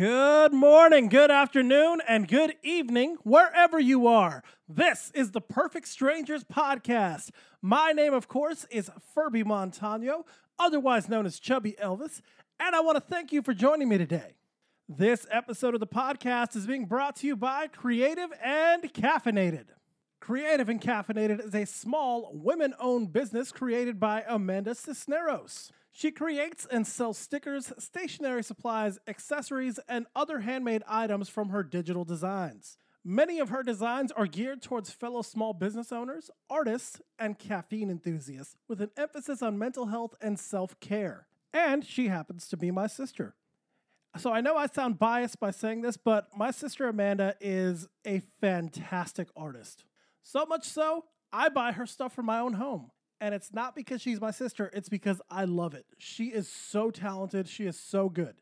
Good morning, good afternoon, and good evening, wherever you are. This is the Perfect Strangers Podcast. My name, of course, is Furby Montano, otherwise known as Chubby Elvis, and I want to thank you for joining me today. This episode of the podcast is being brought to you by Creative and Caffeinated. Creative and Caffeinated is a small, women owned business created by Amanda Cisneros. She creates and sells stickers, stationery supplies, accessories, and other handmade items from her digital designs. Many of her designs are geared towards fellow small business owners, artists, and caffeine enthusiasts, with an emphasis on mental health and self care. And she happens to be my sister. So I know I sound biased by saying this, but my sister Amanda is a fantastic artist. So much so, I buy her stuff from my own home. And it's not because she's my sister, it's because I love it. She is so talented, she is so good.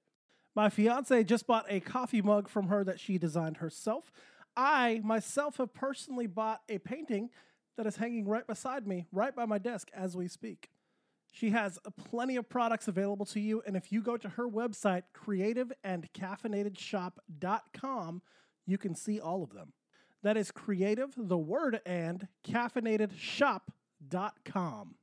My fiance just bought a coffee mug from her that she designed herself. I myself have personally bought a painting that is hanging right beside me, right by my desk as we speak. She has plenty of products available to you, and if you go to her website, creativeandcaffeinatedshop.com, you can see all of them. That is creative, the word and caffeinatedshop.com.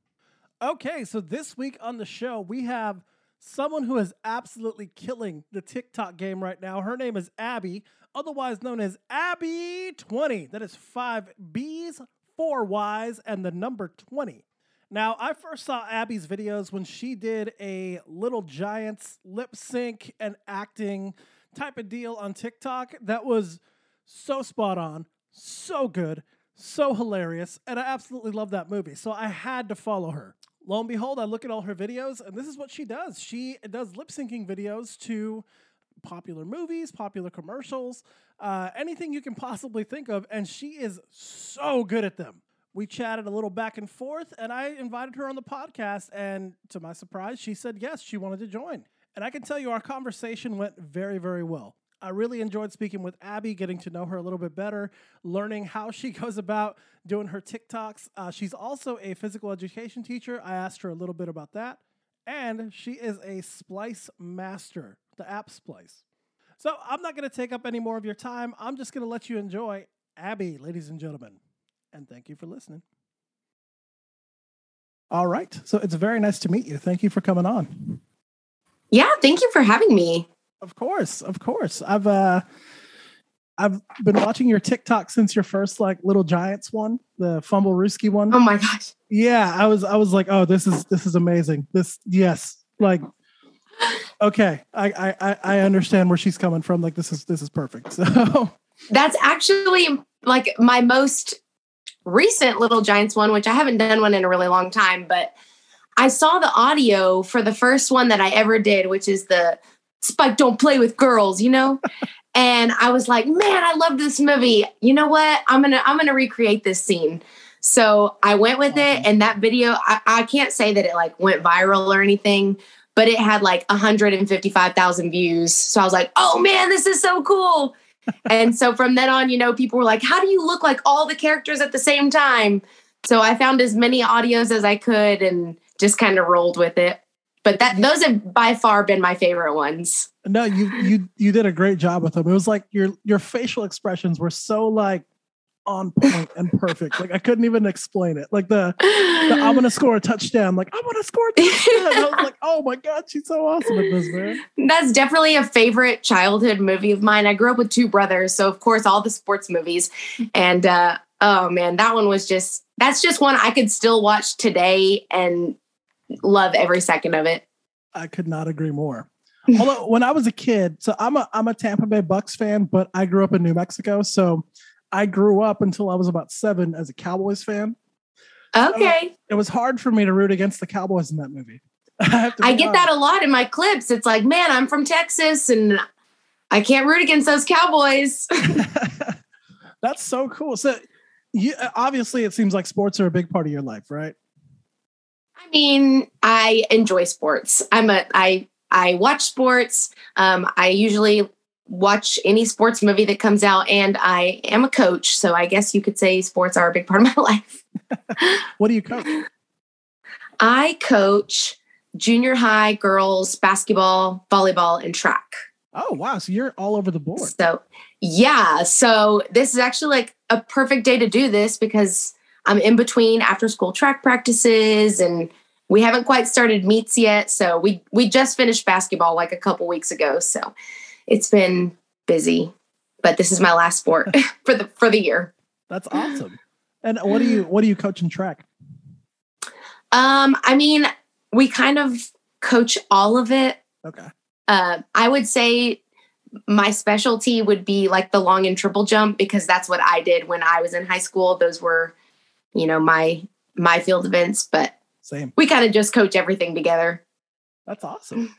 Okay, so this week on the show, we have someone who is absolutely killing the TikTok game right now. Her name is Abby, otherwise known as Abby20. That is five B's, four Y's, and the number 20. Now, I first saw Abby's videos when she did a Little Giants lip sync and acting type of deal on TikTok that was so spot on, so good, so hilarious, and I absolutely love that movie. So I had to follow her. Lo and behold, I look at all her videos, and this is what she does. She does lip syncing videos to popular movies, popular commercials, uh, anything you can possibly think of, and she is so good at them. We chatted a little back and forth, and I invited her on the podcast. And to my surprise, she said yes, she wanted to join. And I can tell you, our conversation went very, very well. I really enjoyed speaking with Abby, getting to know her a little bit better, learning how she goes about doing her TikToks. Uh, she's also a physical education teacher. I asked her a little bit about that. And she is a Splice master, the app Splice. So I'm not going to take up any more of your time. I'm just going to let you enjoy Abby, ladies and gentlemen. And thank you for listening. All right. So it's very nice to meet you. Thank you for coming on. Yeah, thank you for having me. Of course, of course. I've uh I've been watching your TikTok since your first like Little Giants one, the Fumblerooski one. Oh my gosh. Yeah, I was I was like, oh, this is this is amazing. This yes, like okay, I I I understand where she's coming from. Like this is this is perfect. So that's actually like my most recent Little Giants one, which I haven't done one in a really long time, but I saw the audio for the first one that I ever did, which is the Spike Don't Play with Girls, you know? and I was like, man, I love this movie. You know what? I'm gonna I'm gonna recreate this scene. So I went with it, and that video, I, I can't say that it like went viral or anything, but it had like 155,000 views. So I was like, oh man, this is so cool. and so from then on, you know, people were like, how do you look like all the characters at the same time? So I found as many audios as I could and just kind of rolled with it but that those have by far been my favorite ones. No, you you you did a great job with them. It was like your your facial expressions were so like on point and perfect. Like I couldn't even explain it. Like the, the I'm gonna score a touchdown. Like I'm gonna score a touchdown. I was like, oh my god, she's so awesome at this, man. That's definitely a favorite childhood movie of mine. I grew up with two brothers, so of course all the sports movies. And uh, oh man, that one was just that's just one I could still watch today and love every second of it. I could not agree more. Although when I was a kid, so I'm a I'm a Tampa Bay Bucks fan, but I grew up in New Mexico, so I grew up until I was about seven as a Cowboys fan. Okay. So it was hard for me to root against the Cowboys in that movie. I, I get that a lot in my clips. It's like, man, I'm from Texas and I can't root against those Cowboys. That's so cool. So, you obviously, it seems like sports are a big part of your life, right? I mean, I enjoy sports. I'm a I I watch sports. Um, I usually watch any sports movie that comes out, and I am a coach, so I guess you could say sports are a big part of my life. what do you coach? I coach junior high girls basketball, volleyball, and track. Oh wow! So you're all over the board. So yeah, so this is actually like a perfect day to do this because I'm in between after school track practices and we haven't quite started meets yet. So we we just finished basketball like a couple weeks ago. So it's been busy, but this is my last sport for the for the year. That's awesome. And what do you what do you coach in track? Um, I mean, we kind of coach all of it. Okay. Uh, I would say my specialty would be like the long and triple jump because that's what I did when I was in high school. Those were, you know, my my field events. But Same. we kind of just coach everything together. That's awesome.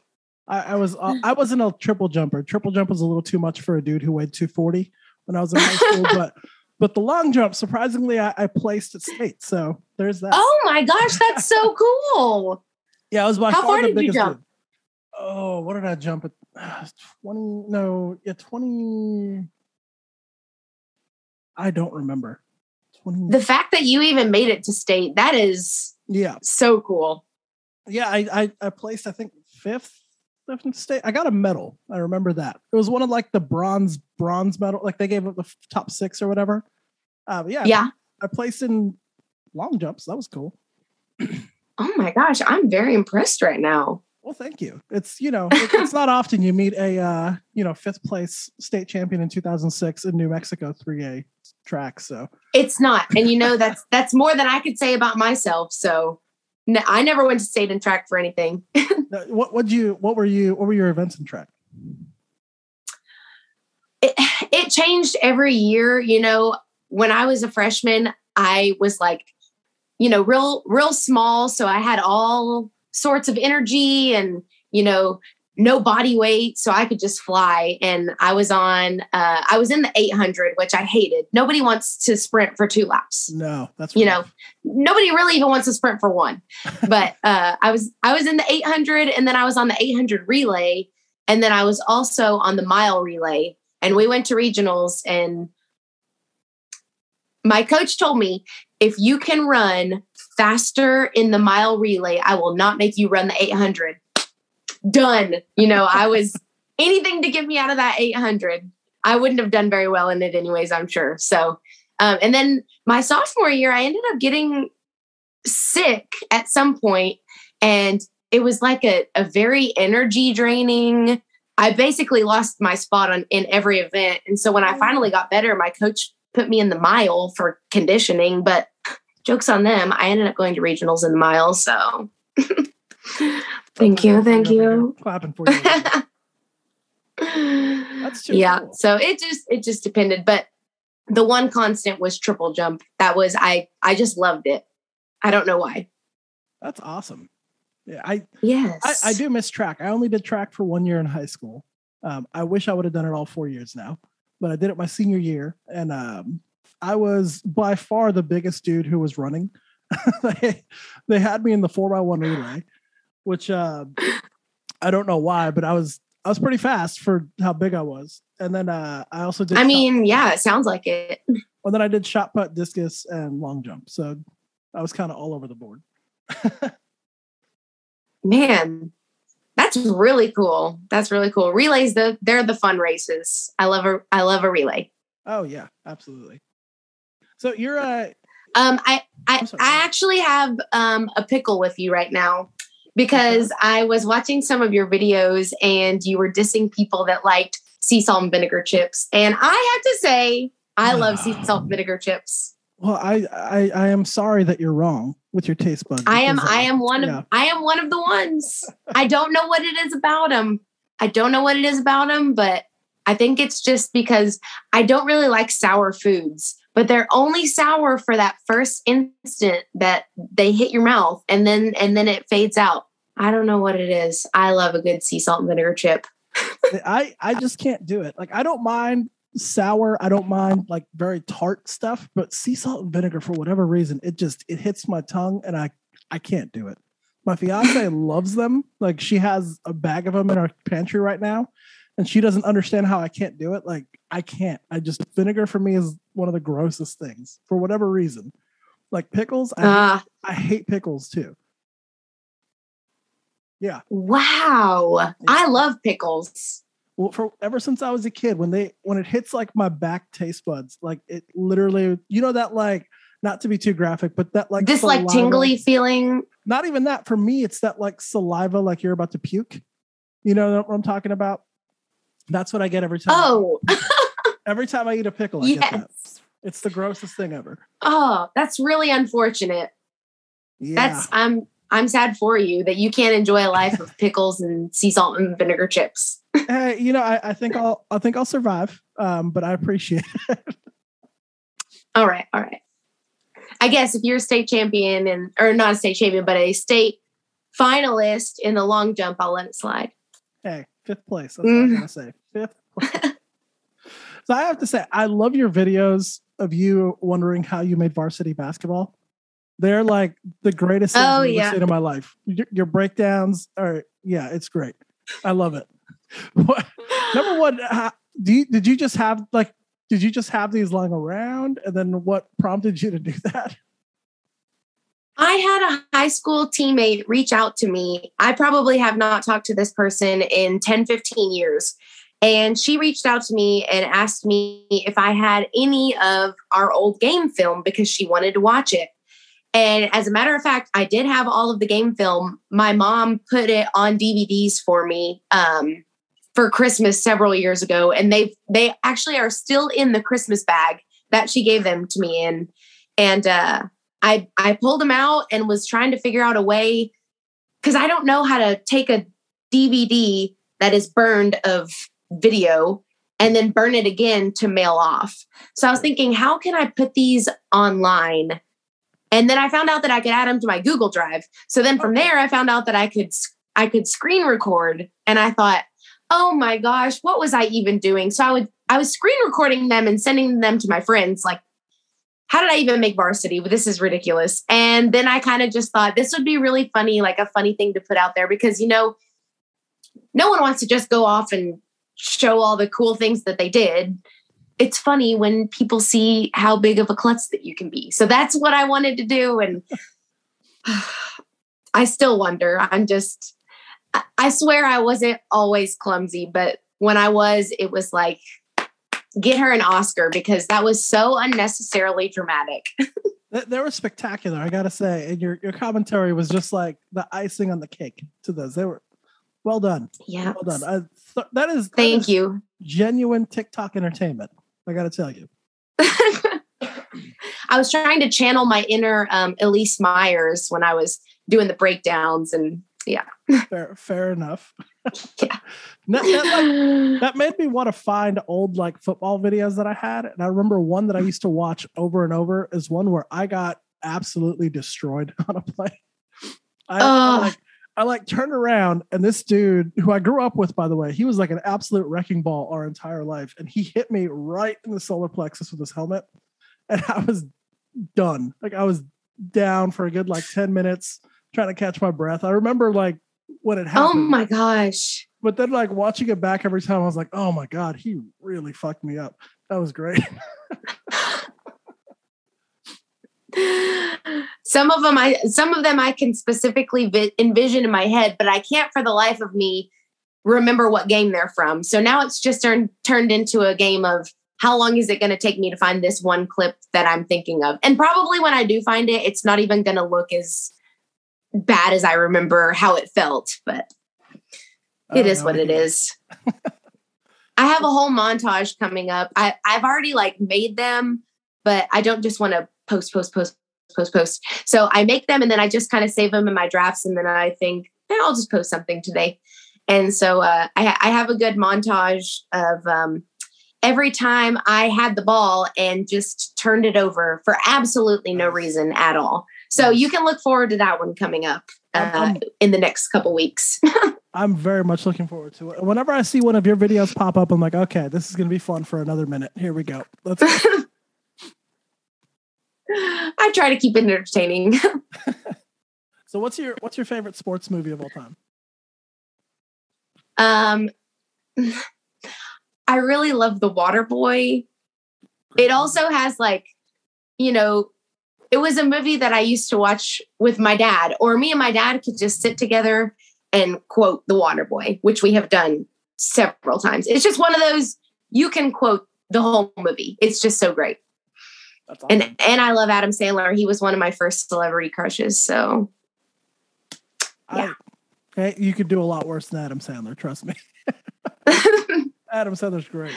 I, I was uh, I wasn't a triple jumper. Triple jump was a little too much for a dude who weighed 240 when I was in high school, but but the long jump, surprisingly, I, I placed at state. So there's that. Oh my gosh, that's so cool! yeah, I was by how far did you biggest jump? dude. Oh, what did I jump at? 20 no, yeah, 20 I don't remember. 20 The fact that you even made it to state that is Yeah. so cool. Yeah, I, I I placed I think fifth fifth in state. I got a medal. I remember that. It was one of like the bronze bronze medal. Like they gave it the f- top six or whatever. Uh, yeah, Yeah. I placed in long jumps. That was cool. Oh my gosh, I'm very impressed right now. Well, thank you. It's you know it- it's not often you meet a uh, you know fifth place state champion in 2006 in New Mexico 3A track. So It's not, and you know that's that's more than I could say about myself. So, no, I never went to state and track for anything. what what you what were you what were your events in track? it, it changed every year you know when i was a freshman i was like you know real real small so i had all sorts of energy and you know no body weight so i could just fly. And i was on uh, i was in the 800 which i hated. Nobody wants to sprint for two laps. No, that's You know, nobody really even wants to sprint for one. But uh, i was i was in the 800 and then i was on the 800 relay and then i was also on the mile relay. And we went to regionals and my coach told me if you can run faster in the mile relay i will not make you run the 800 done. You know i was anything to get me out of that 800 i wouldn't have done very well in it anyways i'm sure. So um, and then my sophomore year i ended up getting sick at some point and it was like a, a very energy draining i basically lost my spot on in every event. And so when i finally got better my coach put me in the mile for conditioning but jokes on them i ended up going to regionals in the mile so thank you thank you Clapping for you. That's too yeah cool. so it just it just depended but the one constant was triple jump that was i i just loved it i don't know why That's awesome. Yeah, I, yes I I do miss track. I only did track for one year in high school. Um, I wish I would have done it all four years now, but I did it my senior year, and um, I was by far the biggest dude who was running. they, they had me in the four by one relay, which uh, I don't know why, but I was I was pretty fast for how big I was. And then uh, I also did. I mean, yeah, it sounds like it. well, then I did shot put, discus, and long jump. So I was kind of all over the board. Man, that's really cool. That's really cool. Relays, the they're the fun races. I love a I love a relay. Oh yeah, absolutely. So you're uh Um, I I, I actually have um a pickle with you right now Uh-huh. because I was watching some of your videos and you were dissing people that liked sea salt and vinegar chips, and I have to say I love sea ah. salt and vinegar chips. Well, I, I I am sorry that you're wrong with your taste buds. I am because, I am one of yeah. I am one of the ones. I don't know what it is about them. I don't know what it is about them, but I think it's just because I don't really like sour foods. But they're only sour for that first instant that they hit your mouth and then and then it fades out. I don't know what it is. I love a good sea salt and vinegar chip. I I just can't do it. Like I don't mind sour. I don't mind like very tart stuff, but sea salt and vinegar for whatever reason, it just it hits my tongue and I I can't do it. My fiance loves them. Like she has a bag of them in our pantry right now, and she doesn't understand how I can't do it. Like I can't. I just vinegar for me is one of the grossest things for whatever reason. Like pickles, I, Ah, I hate pickles too. Yeah. Wow. I love pickles. well, for ever since I was a kid, when they when it hits like my back taste buds, like it literally, you know that like not to be too graphic, but that like this like tingly feeling. Not even that for me. It's that like saliva, like you're about to puke. You know what I'm talking about? That's what I get every time. Oh, every time I eat a pickle, I get that. yes. It's the grossest thing ever. Oh, that's really unfortunate. Yeah. That's I'm I'm sad for you that you can't enjoy a life of pickles and sea salt and vinegar chips. hey, you know, I, I think I'll I think I'll survive. Um, but I appreciate it. All right, all right. I guess if you're a state champion and or not a state champion, but a state finalist in the long jump, I'll let it slide. Hey, fifth place. That's what I'm Mm. gonna say. Fifth place. so I have to say, I love your videos of you wondering how you made varsity basketball. They're like the greatest things Oh, I've ever yeah. seen in my life. Your, your breakdowns are yeah, it's great. I love it. Number one, how, do you, did you just have like did you just have these lying around, and then what prompted you to do that? I had a high school teammate reach out to me. I probably have not talked to this person in 10, 15 years. And she reached out to me and asked me if I had any of our old game film because she wanted to watch it. And as a matter of fact, I did have all of the game film. My mom put it on DVDs for me um, for Christmas several years ago, and they they actually are still in the Christmas bag that she gave them to me in. And uh, I I pulled them out and was trying to figure out a way because I don't know how to take a DVD that is burned of video and then burn it again to mail off. So I was thinking, how can I put these online? And then I found out that I could add them to my Google Drive. So then from there, I found out that I could I could screen record, and I thought, oh my gosh, what was I even doing? So I would I was screen recording them and sending them to my friends, like how did I even make varsity? This is ridiculous. And then I kind of just thought this would be really funny, like a funny thing to put out there because, you know, no one wants to just go off and show all the cool things that they did. It's funny when people see how big of a klutz that you can be. So that's what I wanted to do. And I still wonder. I'm just, I- swear I wasn't always clumsy, but when I was, it was like, get her an Oscar because that was so unnecessarily dramatic. They, they were spectacular, I gotta say. And your your commentary was just like the icing on the cake to those. They were well done. Yeah. Well done. Th- that is Thank is you. genuine TikTok entertainment. I gotta tell you. I was trying to channel my inner um, Elyse Myers when I was doing the breakdowns, and yeah, Fair, fair enough. Yeah. That, that, like, that made me want to find old like football videos that I had, and I remember one that I used to watch over and over is one where I got absolutely destroyed on a play. I, Ugh. like I like turned around and this dude who I grew up with, by the way, he was like an absolute wrecking ball our entire life, and he hit me right in the solar plexus with his helmet, and I was done. Like I was down for a good like ten minutes trying to catch my breath. I remember like when it oh happened. oh my gosh. but then like watching it back every time, I was like, oh my god, he really fucked me up. That was great. some of them, I some of them I can specifically vi- envision in my head, but I can't for the life of me remember what game they're from. So now it's just turned turned into a game of how long is it going to take me to find this one clip that I'm thinking of? And probably when I do find it, it's not even going to look as bad as I remember how it felt, but it is what it is. I have a whole montage coming up. I, I've already like made them, but I don't just want to post, post, post, post, post. So I make them and then I just kind of save them in my drafts. And then I think, eh, I'll just post something today. And so uh, I, I have a good montage of um, every time I had the ball and just turned it over for absolutely no reason at all. So you can look forward to that one coming up uh, in the next couple weeks. I'm very much looking forward to it. Whenever I see one of your videos pop up, I'm like, okay, this is gonna be fun for another minute. Here we go. Let's go. I try to keep it entertaining. so what's your what's your favorite sports movie of all time? Um, I really love The Water Boy. It also has like, you know, it was a movie that I used to watch with my dad, or me and my dad could just sit together and quote The Water Boy, which we have done several times. It's just one of those you can quote the whole movie. It's just so great. Awesome. And and I love Adam Sandler. He was one of my first celebrity crushes. So I, you could do a lot worse than Adam Sandler. Trust me. Adam Sandler's great.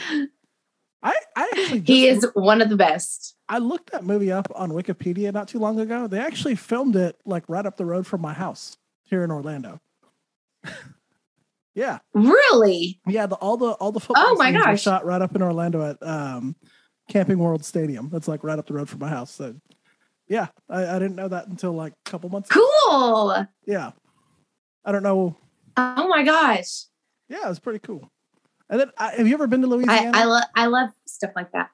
I, I actually he is one of the best. I looked that movie up on Wikipedia not too long ago. They actually filmed it like right up the road from my house here in Orlando. yeah, Really? yeah. The all the all the football Oh my gosh. shot right up in Orlando at um, Camping World Stadium. That's like right up the road from my house. So, yeah, I, I didn't know that until like a couple months. ago. Cool. Yeah, I don't know. Oh my gosh. Yeah, it was pretty cool. And then, I, have you ever been to Louisiana? I love I love stuff like that.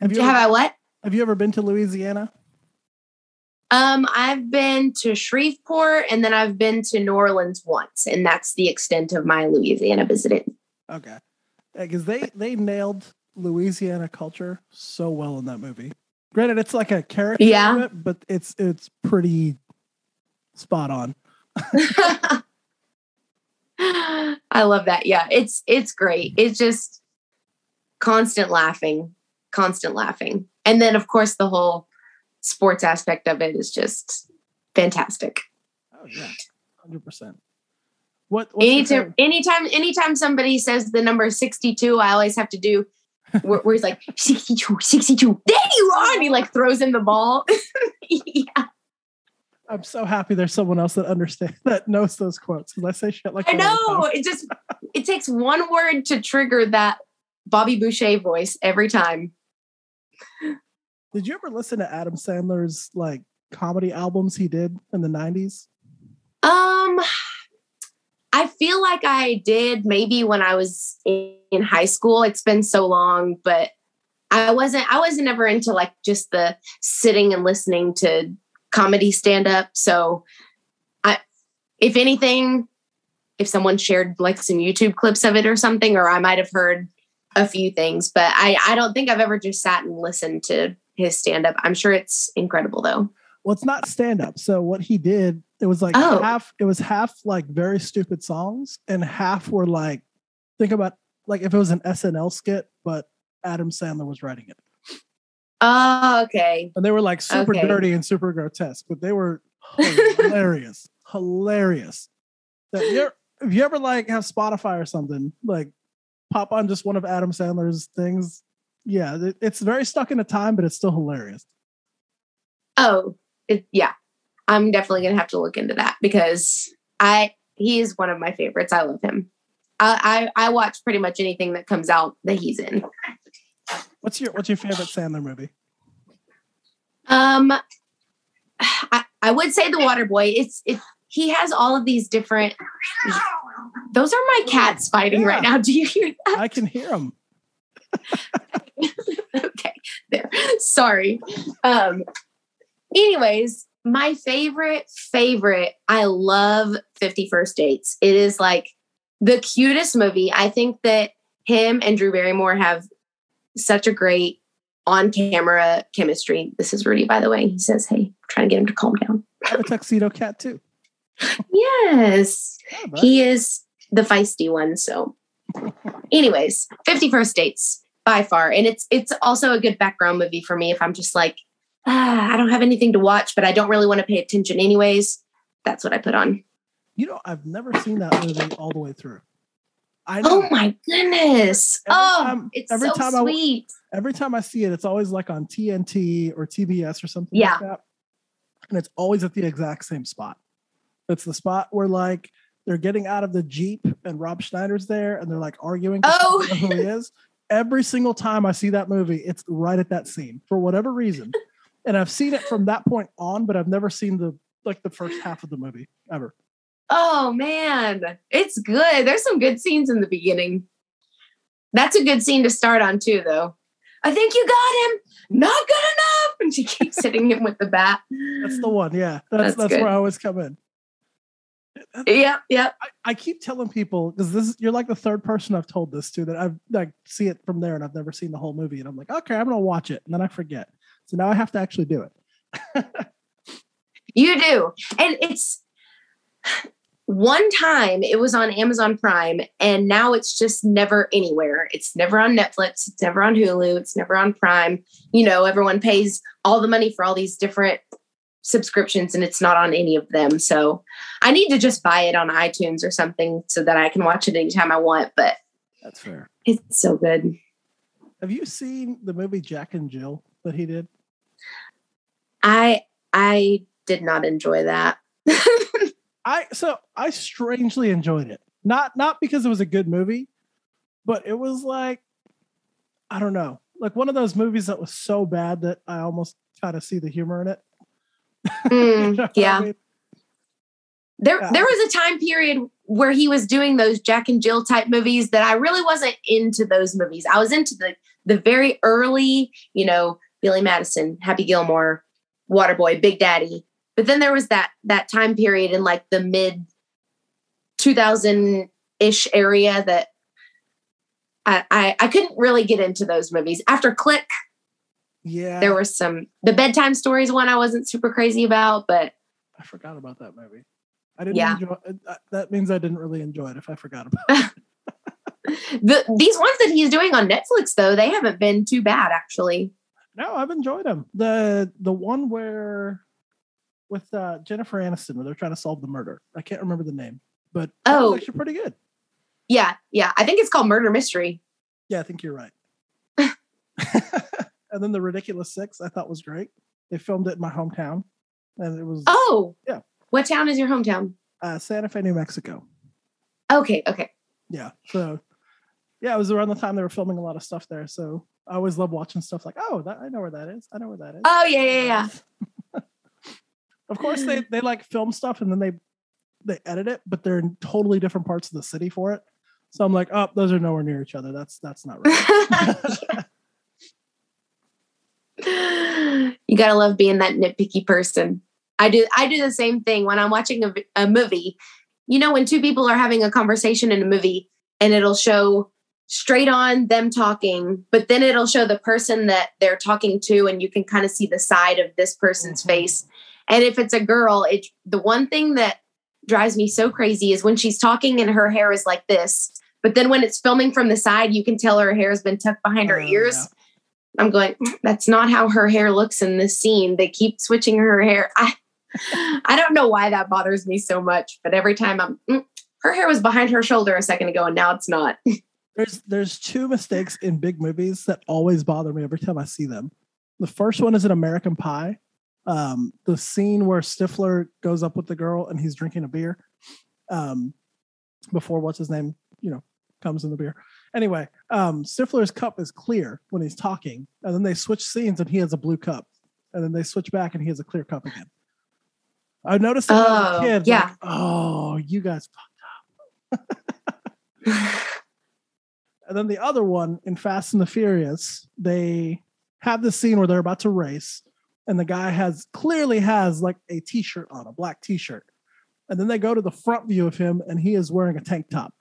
have you Have ever, I what? have you ever been to Louisiana? Um, I've been to Shreveport and then I've been to New Orleans once, and that's the extent of my Louisiana visiting. Okay, because they they nailed Louisiana culture so well in that movie. Granted, it's like a character, Yeah. it, but it's it's pretty spot on. I love that. Yeah, it's it's great. It's just constant laughing, constant laughing. And then of course the whole sports aspect of it is just fantastic. Oh yeah, hundred percent. What? Anytime anytime anytime somebody says the number 62, I always have to do where, where he's like 62, 62. There you are. And he like throws in the ball. yeah. I'm so happy there's someone else that understands that knows those quotes because I say shit like I know. It just it takes one word to trigger that Bobby Boucher voice every time. Did you ever listen to Adam Sandler's like comedy albums he did in the '90s? Um I feel like I did maybe when I was in, high school. It's been so long, but I wasn't I wasn't ever into like just the sitting and listening to comedy stand up. So I if anything if someone shared like some YouTube clips of it or something or I might have heard a few things, but I I don't think I've ever just sat and listened to his stand up. I'm sure it's incredible though. Well, it's not stand up. So what he did, it was like Oh. half. It was half like very stupid songs, and half were like think about like if it was an SNL skit, but Adam Sandler was writing it, Oh, okay. and they were like super Okay. dirty and super grotesque, but they were hilarious, hilarious. That you're, if you ever like have Spotify or something, like pop on just one of Adam Sandler's things. Yeah, it- it's very stuck in a time, but it's still hilarious. Oh, it, yeah. I'm definitely gonna have to look into that because I he is one of my favorites. I love him. I I, I watch pretty much anything that comes out that he's in. What's your What's your favorite Sandler movie? Um, I, I would say the Water Boy. It's it. He has all of these different. Those are my cats fighting right now. Do you hear that? I can hear them. okay, there. Sorry. Um. Anyways, my favorite favorite. I love Fifty First Dates. It is like the cutest movie. I think that him and Drew Barrymore have such a great on-camera chemistry. This is Rudy, by the way. He says, "Hey, I'm trying to get him to calm down." A tuxedo cat too. Yes. Yeah. He is the feisty one. So, anyways, Fifty First Dates by far. And it's it's also a good background movie for me if I'm just like, ah, I don't have anything to watch, but I don't really want to pay attention anyways. That's what I put on. You know, I've never seen that movie all the way through. I know. Oh my goodness. Every oh, time- it's every so time I- sweet. Every time I see it, it's always like on TNT or TBS or something Yeah. like that. And it's always at the exact same spot. It's the spot where like they're getting out of the Jeep and Rob Schneider's there and they're like arguing Oh. who he is. Every single time I see that movie, it's right at that scene for whatever reason. And I've seen it from that point on, but I've never seen the like the first half of the movie ever. Oh man, it's good. There's some good scenes in the beginning. That's a good scene to start on too, though. I think you got him. Not good enough. And she keeps hitting him with the bat. That's the one. Yeah. That's That's that's, where I always come in. Yeah, yep. I, I keep telling people because this you're like the third person I've told this to that I've like see it from there and I've never seen the whole movie and I'm like okay I'm gonna watch it and then I forget so now I have to actually do it. You do. And it's one time it was on Amazon Prime and now it's just never anywhere. It's never on Netflix, it's never on Hulu, it's never on Prime. You know, everyone pays all the money for all these different subscriptions and it's not on any of them. So I need to just buy it on iTunes or something so that I can watch it anytime I want, but That's fair. it's so good. Have you seen the movie Jack and Jill that he did? I I did not enjoy that. I so I strangely enjoyed it. Not not because it was a good movie, but it was like I don't know, like one of those movies that was so bad that I almost kind of see the humor in it. Mm, You know what I yeah. mean? There Yeah. there was a time period where he was doing those Jack and Jill type movies that I really wasn't into those movies. I was into the the very early, you know, Billy Madison, Happy Gilmore, Waterboy, Big Daddy. But then there was that that time period in like the mid 2000 ish area that I, I I couldn't really get into those movies. After Click, Yeah, there were some the bedtime stories one I wasn't super crazy about, but I forgot about that movie. I didn't Yeah. enjoy uh, that means I didn't really enjoy it if I forgot about it. the these ones that he's doing on Netflix though, they haven't been too bad actually. No, I've enjoyed them. The the one where with uh, Jennifer Aniston where they're trying to solve the murder. I can't remember the name, but Oh. actually pretty good. Yeah, yeah. I think it's called Murder Mystery. Yeah, I think you're right. and then the Ridiculous Six, I thought was great. They filmed it in my hometown, and it was Oh, Yeah. What town is your hometown? uh, Santa Fe, New Mexico. Okay, okay. Yeah, so yeah, it was around the time they were filming a lot of stuff there. So I always love watching stuff like, oh, that I know where that is. I know where that is. Oh yeah, yeah, yeah. of course, they they like film stuff and then they they edit it, but they're in totally different parts of the city for it. So I'm like, oh, those are nowhere near each other. That's that's not right. you gotta love being that nitpicky person. I do. I do the same thing when I'm watching a, a movie. You know, when two people are having a conversation in a movie, and it'll show straight on them talking, but then it'll show the person that they're talking to, and you can kind of see the side of this person's Mhm. face. And if it's a girl, it the one thing that drives me so crazy is when she's talking and her hair is like this. But then when it's filming from the side, you can tell her hair has been tucked behind her Oh, ears. yeah. I'm going, "Mm, that's not how her hair looks in this scene. They keep switching her hair. I I don't know why that bothers me so much, but every time I'm "Mm, her hair was behind her shoulder a second ago and now it's not. There's there's two mistakes in big movies that always bother me every time I see them. The first one is in American Pie. Um, the scene where Stifler goes up with the girl and he's drinking a beer. Um, before what's his name, you know, comes in the beer. Anyway, um, Stifler's cup is clear when he's talking, and then they switch scenes and he has a blue cup, and then they switch back and he has a clear cup again. I noticed that Oh, a kid. yeah. like, oh, you guys And then the other one in Fast and the Furious, they have this scene where they're about to race, and the guy has clearly has like a t-shirt on, a black t-shirt. And then they go to the front view of him, and he is wearing a tank top.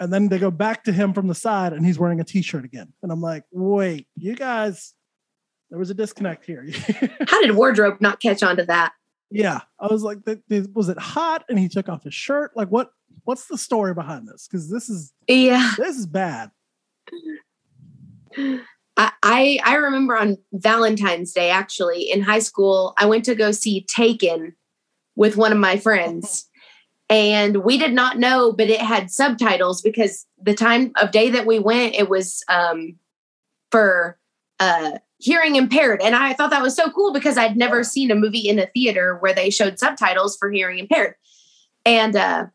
And then they go back to him from the side, and he's wearing a t-shirt again. And I'm like, wait, you guys, there was a disconnect here. How did wardrobe not catch on to that? yeah, I was like, was it hot? And he took off his shirt. Like, what? What's the story behind this? Because this is Yeah. this is bad. I, I I remember on Valentine's Day, actually, in high school, I went to go see Taken with one of my friends. And we did not know, but it had subtitles because the time of day that we went, it was um, for uh, hearing impaired. And I thought that was so cool because I'd never seen a movie in a theater where they showed subtitles for hearing impaired. And uh,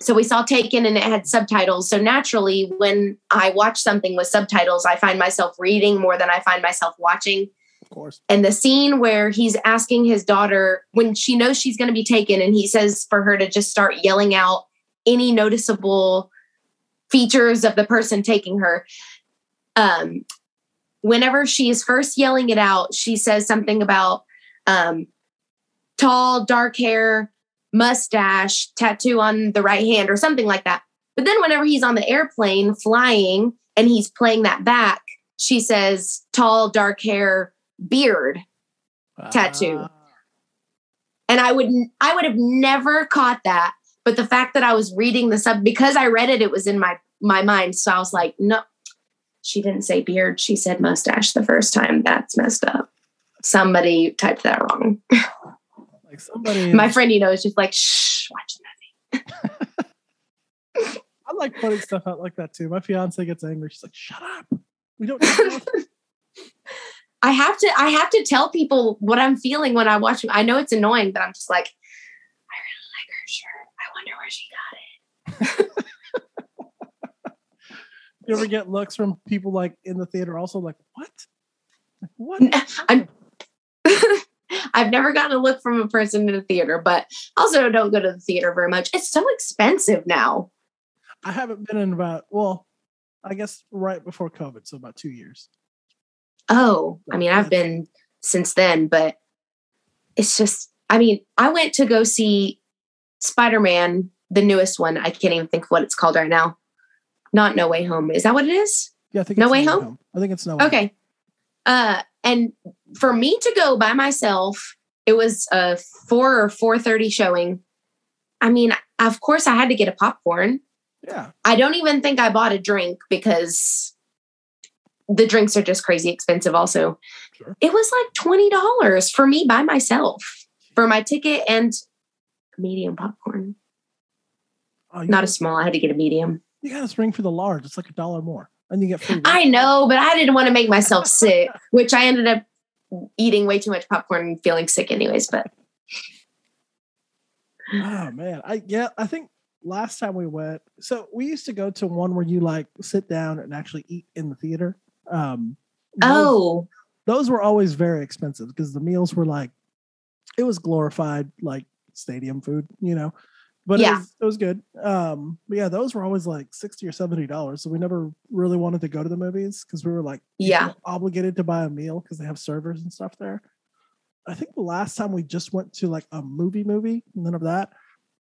so we saw Taken and it had subtitles. So naturally, when I watch something with subtitles, I find myself reading more than I find myself watching. Of course. And the scene where he's asking his daughter when she knows she's going to be taken, and he says for her to just start yelling out any noticeable features of the person taking her. Um, whenever she is first yelling it out, she says something about um, tall, dark hair, mustache, tattoo on the right hand, or something like that. But then, whenever he's on the airplane flying and he's playing that back, she says tall, dark hair, beard. Tattoo. And I would I would have never caught that. But the fact that I was reading the sub because I read it, it was in my my mind. So I was like, no, she didn't say beard. She said mustache the first time. That's messed up. Somebody typed that wrong. Like somebody, my friend, you know, is just like, shh, watch movie. I like putting stuff out like that too. My fiance gets angry. She's like, shut up. We don't. I have to I have to tell people what I'm feeling when I watch I know it's annoying, but I'm just like, I really like her shirt. I wonder where she got it. you ever get looks from people like in the theater also like what what I'm, I've never gotten a look from a person in a theater, but also don't go to the theater very much. It's so expensive now. I haven't been in about well, I guess right before COVID, so about two years. Oh, I mean, I've been since then, but it's just I mean, I went to go see Spider-Man, the newest one. I can't even think of what it's called right now not No Way Home. Is that what it is? Yeah, I think No Way home? home? I think it's No Way Okay. Home. Uh, and for me to go by myself, it was a four or four thirty showing. I mean, of course, I had to get a popcorn. Yeah. I don't even think I bought a drink because the drinks are just crazy expensive. Also, sure. it was like twenty dollars for me by myself for my ticket and medium popcorn. Oh, Not a small. I had to get a medium. You got to spring for the large. It's like a dollar more, and you get free. I know, but I didn't want to make myself sick, which I ended up eating way too much popcorn and feeling sick, anyways. But oh man, I yeah, I think last time we went, so we used to go to one where you like sit down and actually eat in the theater. Um, those, oh, those were always very expensive because the meals were like it was glorified like stadium food, you know but yeah. it, was, it was good. Um, but yeah, those were always like sixty or seventy dollars. So we never really wanted to go to the movies because we were like, yeah, obligated to buy a meal because they have servers and stuff there. I think the last time we just went to like a movie movie, none of that.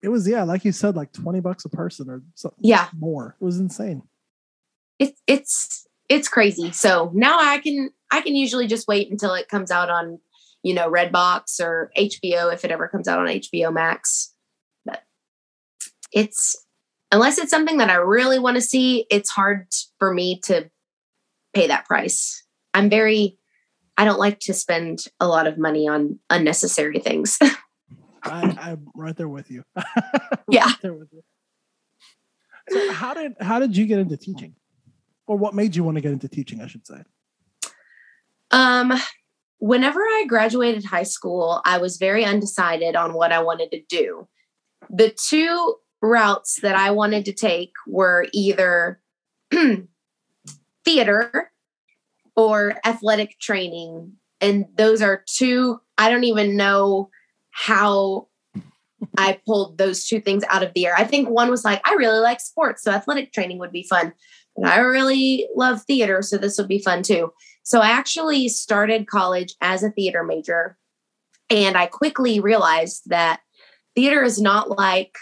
It was yeah, like you said, like twenty bucks a person or something. Yeah, more. It was insane. It's it's it's crazy. So now I can I can usually just wait until it comes out on you know Redbox or HBO if it ever comes out on HBO Max it's unless it's something that I really want to see, it's hard for me to pay that price. I'm very I don't like to spend a lot of money on unnecessary things. I, I'm right there with you. right yeah. With you. So how did how did you get into teaching? Or what made you want to get into teaching, I should say? Um whenever I graduated high school, I was very undecided on what I wanted to do. The two routes that I wanted to take were either theater or athletic training. And those are two, I don't even know how I pulled those two things out of the air. I think one was like, I really like sports, so athletic training would be fun. And I really love theater, so this would be fun too. So I actually started college as a theater major. And I quickly realized that theater is not like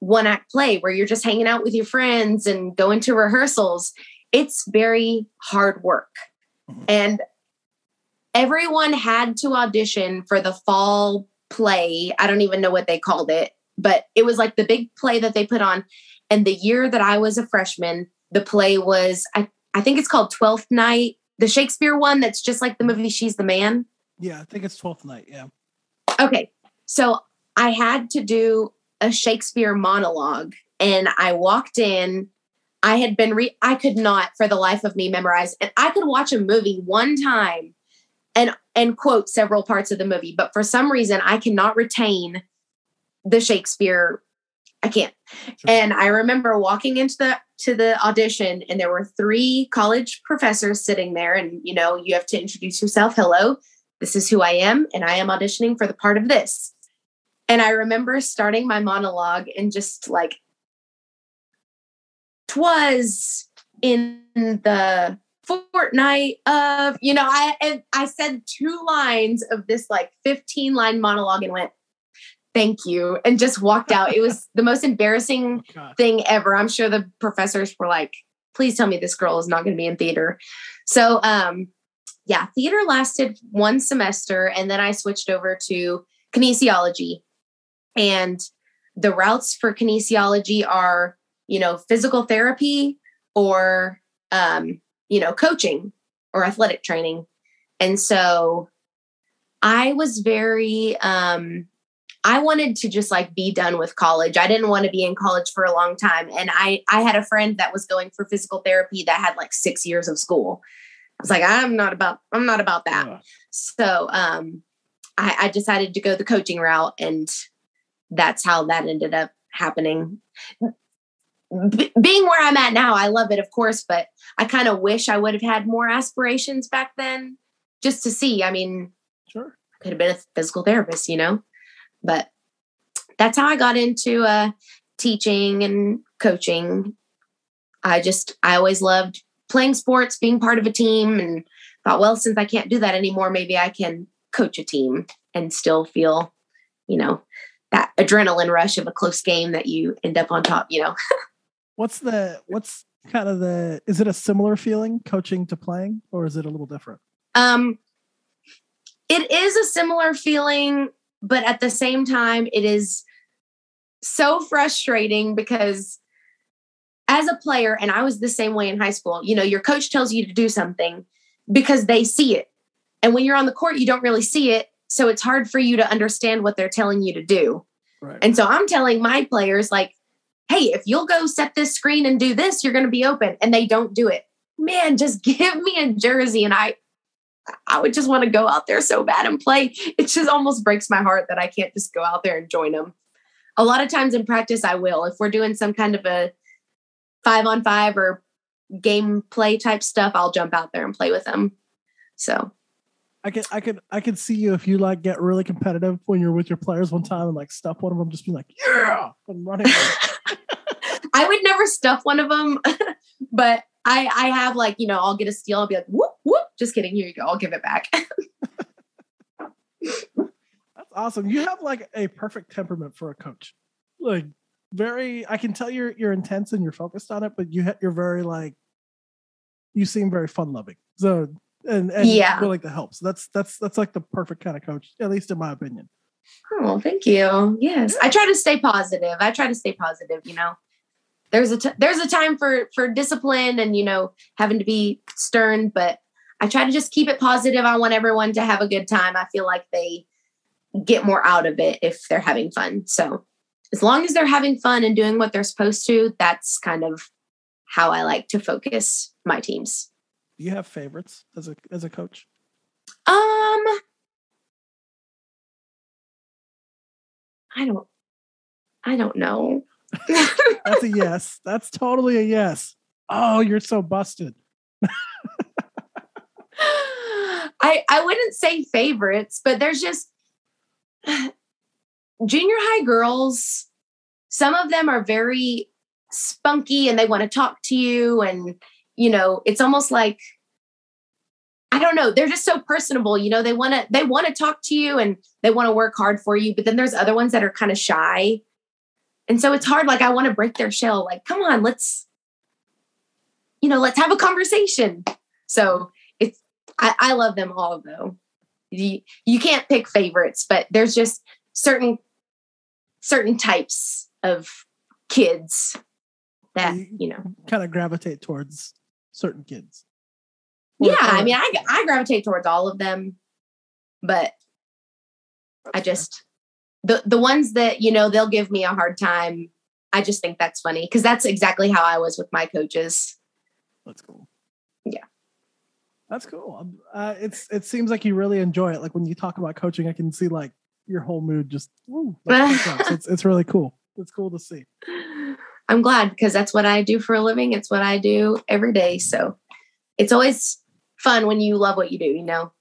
one act play where you're just hanging out with your friends and going to rehearsals. It's very hard work. Mm-hmm. And everyone had to audition for the fall play. I don't even know what they called it, but it was like the big play that they put on. And the year that I was a freshman, the play was, I, I think it's called Twelfth Night, the Shakespeare one that's just like the movie She's the Man. Yeah, I think it's Twelfth Night. Yeah. Okay. So I had to do a Shakespeare monologue and I walked in. I had been re I could not for the life of me memorize and I could watch a movie one time and and quote several parts of the movie, but for some reason I cannot retain the Shakespeare I can't. Sure. And I remember walking into the to the audition and there were three college professors sitting there and you know, you have to introduce yourself. Hello, this is who I am and I am auditioning for the part of this. And I remember starting my monologue and just like, twas in the fortnight of, you know, I I said two lines of this like 15 line monologue and went, thank you, and just walked out. it was the most embarrassing oh, thing ever. I'm sure the professors were like, please tell me this girl is not going to be in theater. So um yeah, theater lasted one semester and then I switched over to kinesiology. And the routes for kinesiology are, you know, physical therapy or, um, you know, coaching or athletic training. And so I was very, um, I wanted to just like be done with college. I didn't want to be in college for a long time. And I, I had a friend that was going for physical therapy that had like six years of school. I was like, I'm not about, I'm not about that. Yeah. So, um, I, I decided to go the coaching route and that's how that ended up happening. B- being where I'm at now, I love it, of course, but I kind of wish I would have had more aspirations back then just to see. I mean, sure, I could have been a physical therapist, you know, but that's how I got into uh, teaching and coaching. I just, I always loved playing sports, being part of a team, and thought, well, since I can't do that anymore, maybe I can coach a team and still feel, you know, that adrenaline rush of a close game that you end up on top, you know. what's the what's kind of the is it a similar feeling coaching to playing or is it a little different? Um it is a similar feeling, but at the same time it is so frustrating because as a player and I was the same way in high school, you know, your coach tells you to do something because they see it. And when you're on the court, you don't really see it. So it's hard for you to understand what they're telling you to do. Right. And so I'm telling my players, like, hey, if you'll go set this screen and do this, you're going to be open. And they don't do it. Man, just give me a jersey and I I would just want to go out there so bad and play. It just almost breaks my heart that I can't just go out there and join them. A lot of times in practice, I will. If we're doing some kind of a five on five or game play type stuff, I'll jump out there and play with them. So I could I could I could see you if you like get really competitive when you're with your players one time and like stuff one of them just be like yeah and running. I would never stuff one of them, but I I have like you know I'll get a steal I'll be like whoop whoop just kidding here you go I'll give it back. That's awesome. You have like a perfect temperament for a coach. Like very I can tell you're you're intense and you're focused on it, but you you're very like you seem very fun loving. So and, and yeah, willing to help. So that's that's that's like the perfect kind of coach, at least in my opinion. Oh, thank you. Yes, I try to stay positive. I try to stay positive. You know, there's a t- there's a time for for discipline and you know having to be stern, but I try to just keep it positive. I want everyone to have a good time. I feel like they get more out of it if they're having fun. So as long as they're having fun and doing what they're supposed to, that's kind of how I like to focus my teams do you have favorites as a as a coach? Um, I don't. I don't know. That's a yes. That's totally a yes. Oh, you're so busted. I I wouldn't say favorites, but there's just junior high girls. Some of them are very spunky and they want to talk to you and you know, it's almost like I don't know, they're just so personable, you know, they want to they want to talk to you and they want to work hard for you, but then there's other ones that are kind of shy. And so it's hard like I want to break their shell like come on, let's you know, let's have a conversation. So it's I, I love them all though. You, you can't pick favorites, but there's just certain certain types of kids that you, you know kind of gravitate towards certain kids. yeah, I mean, I I gravitate towards all of them, but I just the the ones that you know they'll give me a hard time. I just think that's funny because that's exactly how I was with my coaches. That's cool. Yeah, that's cool. Uh, it's it seems like you really enjoy it. Like when you talk about coaching, I can see like your whole mood just. Woo, so it's it's really cool. It's cool to see. I'm glad because that's what I do for a living. It's what I do every day. So it's always fun when you love what you do, you know?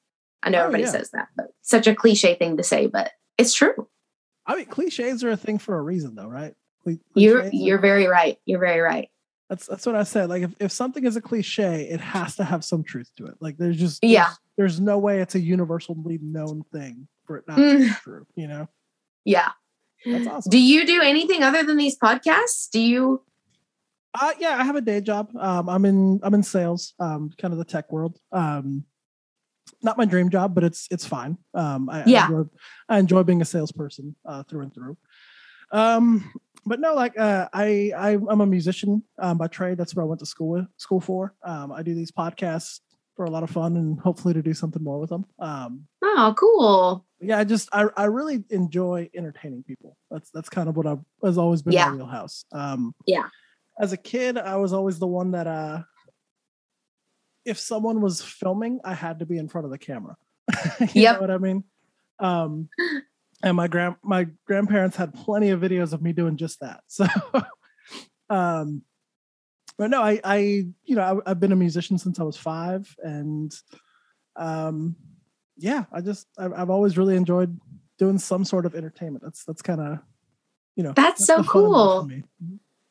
I know oh, everybody yeah. says that, but such a cliche thing to say, but it's true. I mean, cliches are a thing for a reason though, right? Cliches you're you're very right. You're very right. That's that's what I said. Like if, if something is a cliche, it has to have some truth to it. Like there's just there's, yeah. There's no way it's a universally known thing for it not to be mm. true, you know? Yeah. That's awesome. Do you do anything other than these podcasts? Do you? Uh, yeah, I have a day job. Um, I'm in I'm in sales, um, kind of the tech world. Um, not my dream job, but it's it's fine. Um, I, Yeah. I enjoy, I enjoy being a salesperson uh, through and through. Um, but no, like uh, I, I I'm a musician um, by trade. That's what I went to school with, school for. Um, I do these podcasts for a lot of fun and hopefully to do something more with them. Um, Oh, cool. yeah, I just I, I really enjoy entertaining people. That's that's kind of what I've has always been Yeah. my wheelhouse. Um, Yeah. As a kid, I was always the one that uh, if someone was filming, I had to be in front of the camera. you Yep. know what I mean? Um, and my grand my grandparents had plenty of videos of me doing just that. So, um, but no, I I you know I, I've been a musician since I was five, and um, yeah, I just I've, I've always really enjoyed doing some sort of entertainment. That's that's kind of you know That's so of it cool.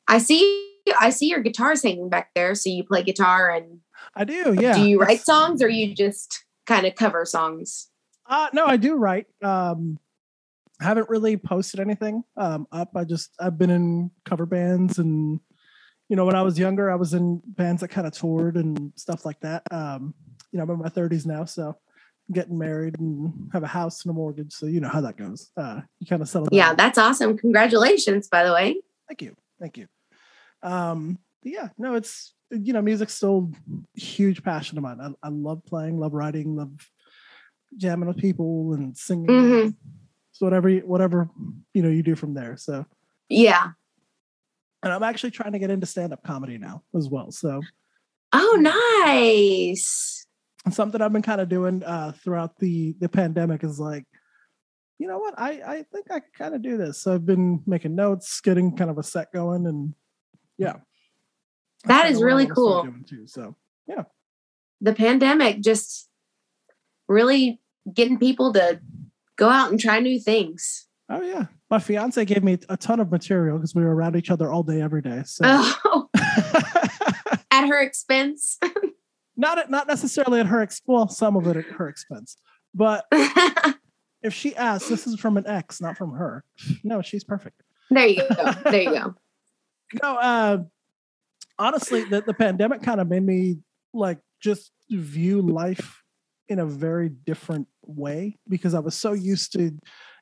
I see I see your guitars hanging back there. So you play guitar and I do, yeah. do you write songs or you just kind of cover songs? Uh, no, I do write. Um, I haven't really posted anything um, up. I just I've been in cover bands, and you know, when I was younger, I was in bands that kind of toured and stuff like that. Um, you know, I'm in my 30s now, so I'm getting married and have a house and a mortgage, so you know how that goes. Uh, you kind of settle. Yeah, down. that's awesome. Congratulations, by the way. Thank you. Thank you. Um, but yeah, no, it's you know, music's still a huge passion of mine. I, I love playing, love writing, love jamming with people and singing. Mhm. So whatever whatever you know you do from there. So Yeah. And I'm actually trying to get into stand-up comedy now as well. So Oh, nice. and something I've been kind of doing uh throughout the the pandemic is like, you know what, I I think I can kind of do this. So I've been making notes, getting kind of a set going, and yeah. That's is kinda what I really cool. Too, so The pandemic just really getting people to go out and try new things. oh yeah, my fiance gave me a ton of material because we were around each other all day every day. So Oh, at her expense. not at, not necessarily at her ex- well, some of it at her expense, but if she asks, this is from an ex, not from her. No, she's perfect. there you go. There you go. No, uh, honestly, the, the pandemic kind of made me like just view life in a very different way because I was so used to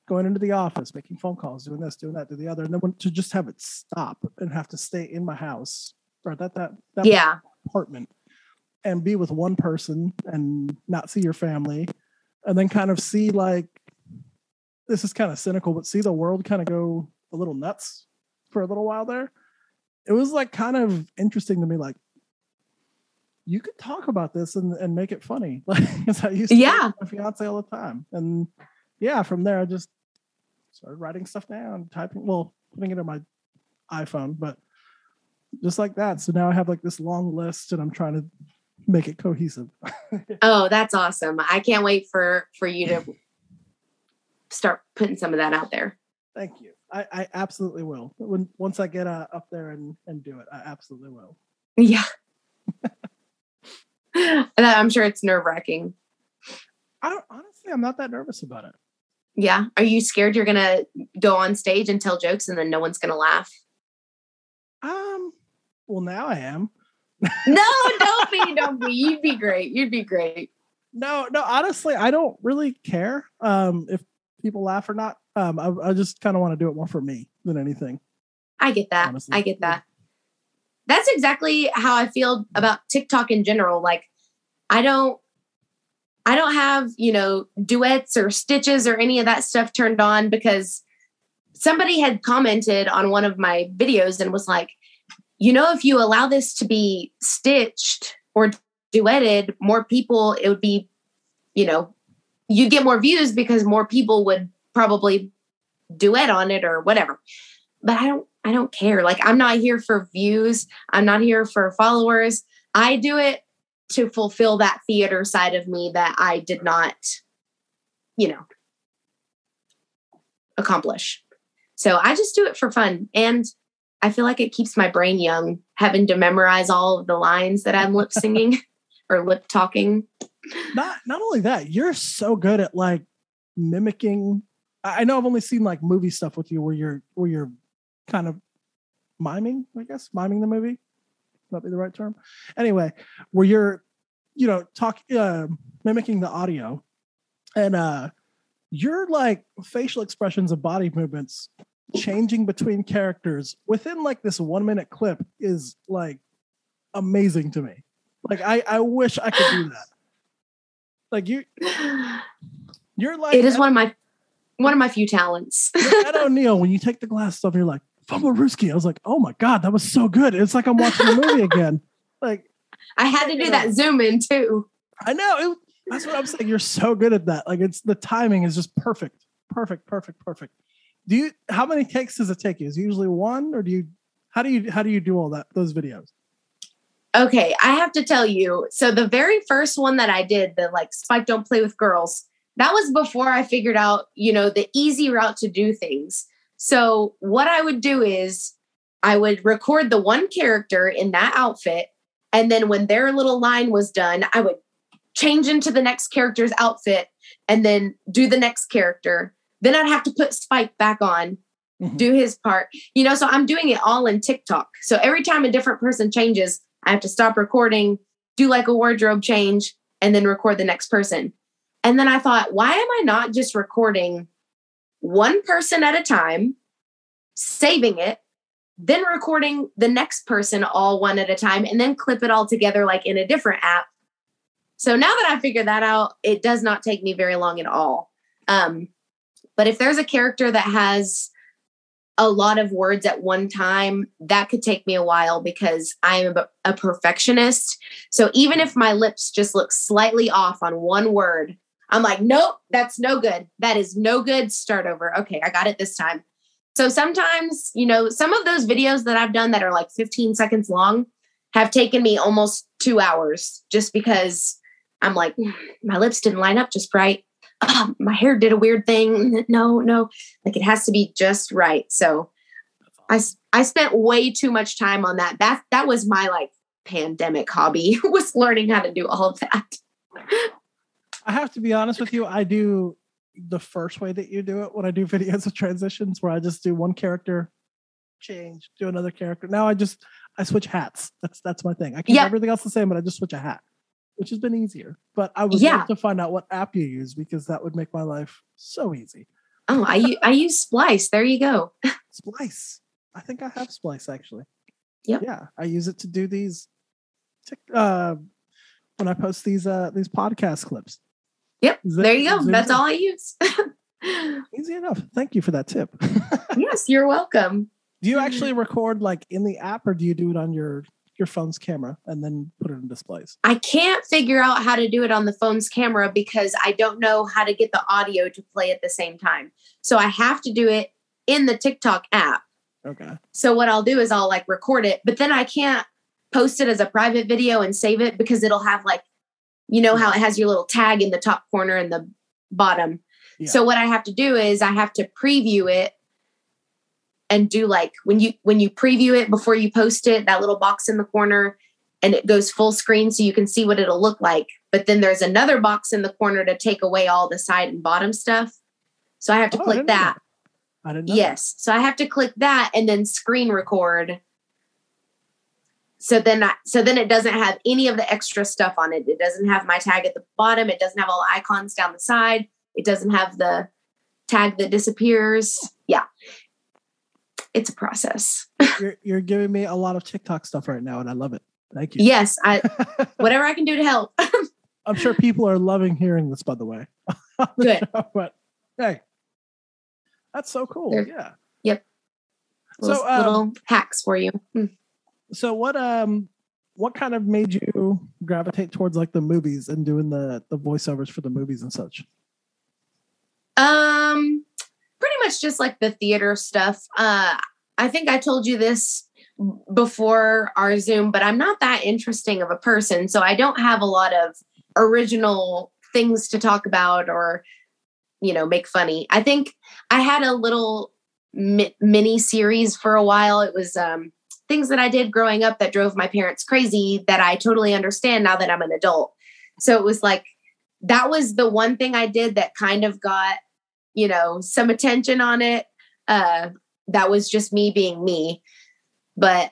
going into the office, making phone calls, doing this, doing that, do the other, and then when, to just have it stop and have to stay in my house or that that that Yeah. apartment and be with one person and not see your family and then kind of see like this is kind of cynical but see the world kind of go a little nuts for a little while there it was like kind of interesting to me like you could talk about this and, and make it funny like i used to Yeah. my fiance all the time and yeah from there i just started writing stuff down typing well putting it on my iphone but just like that so now i have like this long list and i'm trying to make it cohesive Oh, that's awesome. I can't wait for for you to start putting some of that out there. thank you i, I absolutely will when once i get uh, up there and, and do it i absolutely will Yeah. And I'm sure it's nerve wracking. I don't, honestly i'm not that nervous about it Yeah. Are you scared you're going to go on stage and tell jokes and then no one's going to laugh? um well now i am No, don't be. Don't be. You'd be great. You'd be great. no no honestly i don't really care um if people laugh or not um i, I just kind of want to do it more for me than anything I get that. Honestly. I get that. That's exactly how I feel about TikTok in general. Like, I don't. I don't have, you know, duets or stitches or any of that stuff turned on because somebody had commented on one of my videos and was like, you know, if you allow this to be stitched or duetted, more people, it would be, you know, you'd get more views because more people would probably duet on it or whatever. But I don't, I don't care. Like, I'm not here for views, I'm not here for followers. I do it to fulfill that theater side of me that I did not, you know, accomplish. So I just do it for fun. And I feel like it keeps my brain young, having to memorize all of the lines that I'm lip singing or lip talking. not not only that you're so good at like mimicking i know i've only seen like movie stuff with you where you're where you're kind of miming i guess miming the movie might be the right term anyway where you're you know, talk uh, mimicking the audio, and uh, your like facial expressions of body movements changing between characters within like this one minute clip is like amazing to me. Like I, I wish I could do that. Like you, you're like it is one of my one of my few talents. Ed O'Neill. When you take the glasses off, you're like Fumblerooski. I was like, oh my god, that was so good. It's like I'm watching a movie again. Like I had to do that zoom in too. I know. It, that's what I'm saying. You're so good at that. Like it's the timing is just perfect, perfect, perfect, perfect. Do you? How many takes does it take you? Is it usually one, or do you? How do you? How do you do all that? Those videos. Okay, I have to tell you. So the very first one that I did, the like Spike don't play with girls, that was before I figured out, you know, the easy route to do things. So what I would do is I would record the one character in that outfit and then when their little line was done, I would change into the next character's outfit and then do the next character. Then I'd have to put Spike back on, mm-hmm. do his part. You know, so I'm doing it all in TikTok. So every time a different person changes, I have to stop recording, do like a wardrobe change, and then record the next person. And then I thought, why am I not just recording one person at a time, saving it, then recording the next person all one at a time, and then clip it all together like in a different app? So now that I figured that out, it does not take me very long at all. Um, but if there's a character that has a lot of words at one time, that could take me a while because I am a perfectionist. So even if my lips just look slightly off on one word, I'm like, nope, that's no good. That is no good. Start over. Okay, I got it this time. So sometimes, you know, some of those videos that I've done that are like 15 seconds long have taken me almost two hours just because I'm like, hmm, my lips didn't line up just right oh, my hair did a weird thing. No, no, like it has to be just right. So I, I spent way too much time on that. That, that was my like pandemic hobby was learning how to do all of that. I have to be honest with you. I do the first way that you do it when I do videos of transitions where I just do one character change, do another character. Now I just I switch hats. That's that's my thing. I keep yep. everything else the same, but I just switch a hat which has been easier. But I was yeah. to find out what app you use because that would make my life so easy. Oh, I I use Splice. There you go. Splice. I think I have Splice actually. Yeah. Yeah, I use it to do these. Uh, when I post these uh these podcast clips. Yep. That, there you go. That's all I use. easy enough. Thank you for that tip. yes, you're welcome. Do you actually record like in the app or do you do it on your your phone's camera and then put it in Splice? I can't figure out how to do it on the phone's camera because I don't know how to get the audio to play at the same time. So I have to do it in the TikTok app. Okay. So what I'll do is I'll like record it, but then I can't post it as a private video and save it because it'll have like, you know, how it has your little tag in the top corner and the bottom. Yeah. So what I have to do is I have to preview it and do like when you when you preview it before you post it that little box in the corner and it goes full screen so you can see what it'll look like but then there's another box in the corner to take away all the side and bottom stuff so i have to oh, click that. I didn't yes that. so i have to click that and then screen record so then I, so then it doesn't have any of the extra stuff on it it doesn't have my tag at the bottom it doesn't have all the icons down the side it doesn't have the tag that disappears yeah it's a process. you're, you're giving me a lot of TikTok stuff right now, and I love it. Thank you. Yes, I whatever I can do to help. I'm sure people are loving hearing this, by the way. Good. Show, but hey, that's so cool. They're, yeah. Yep. Little, so um, little hacks for you. So what um what kind of made you gravitate towards like the movies and doing the the voiceovers for the movies and such? Um pretty much just like the theater stuff. Uh, I think I told you this before our Zoom, but I'm not that interesting of a person. So I don't have a lot of original things to talk about or, you know, make funny. I think I had a little mi- mini series for a while. It was um, things that I did growing up that drove my parents crazy that I totally understand now that I'm an adult. So it was like, that was the one thing I did that kind of got you know, some attention on it. Uh, that was just me being me. But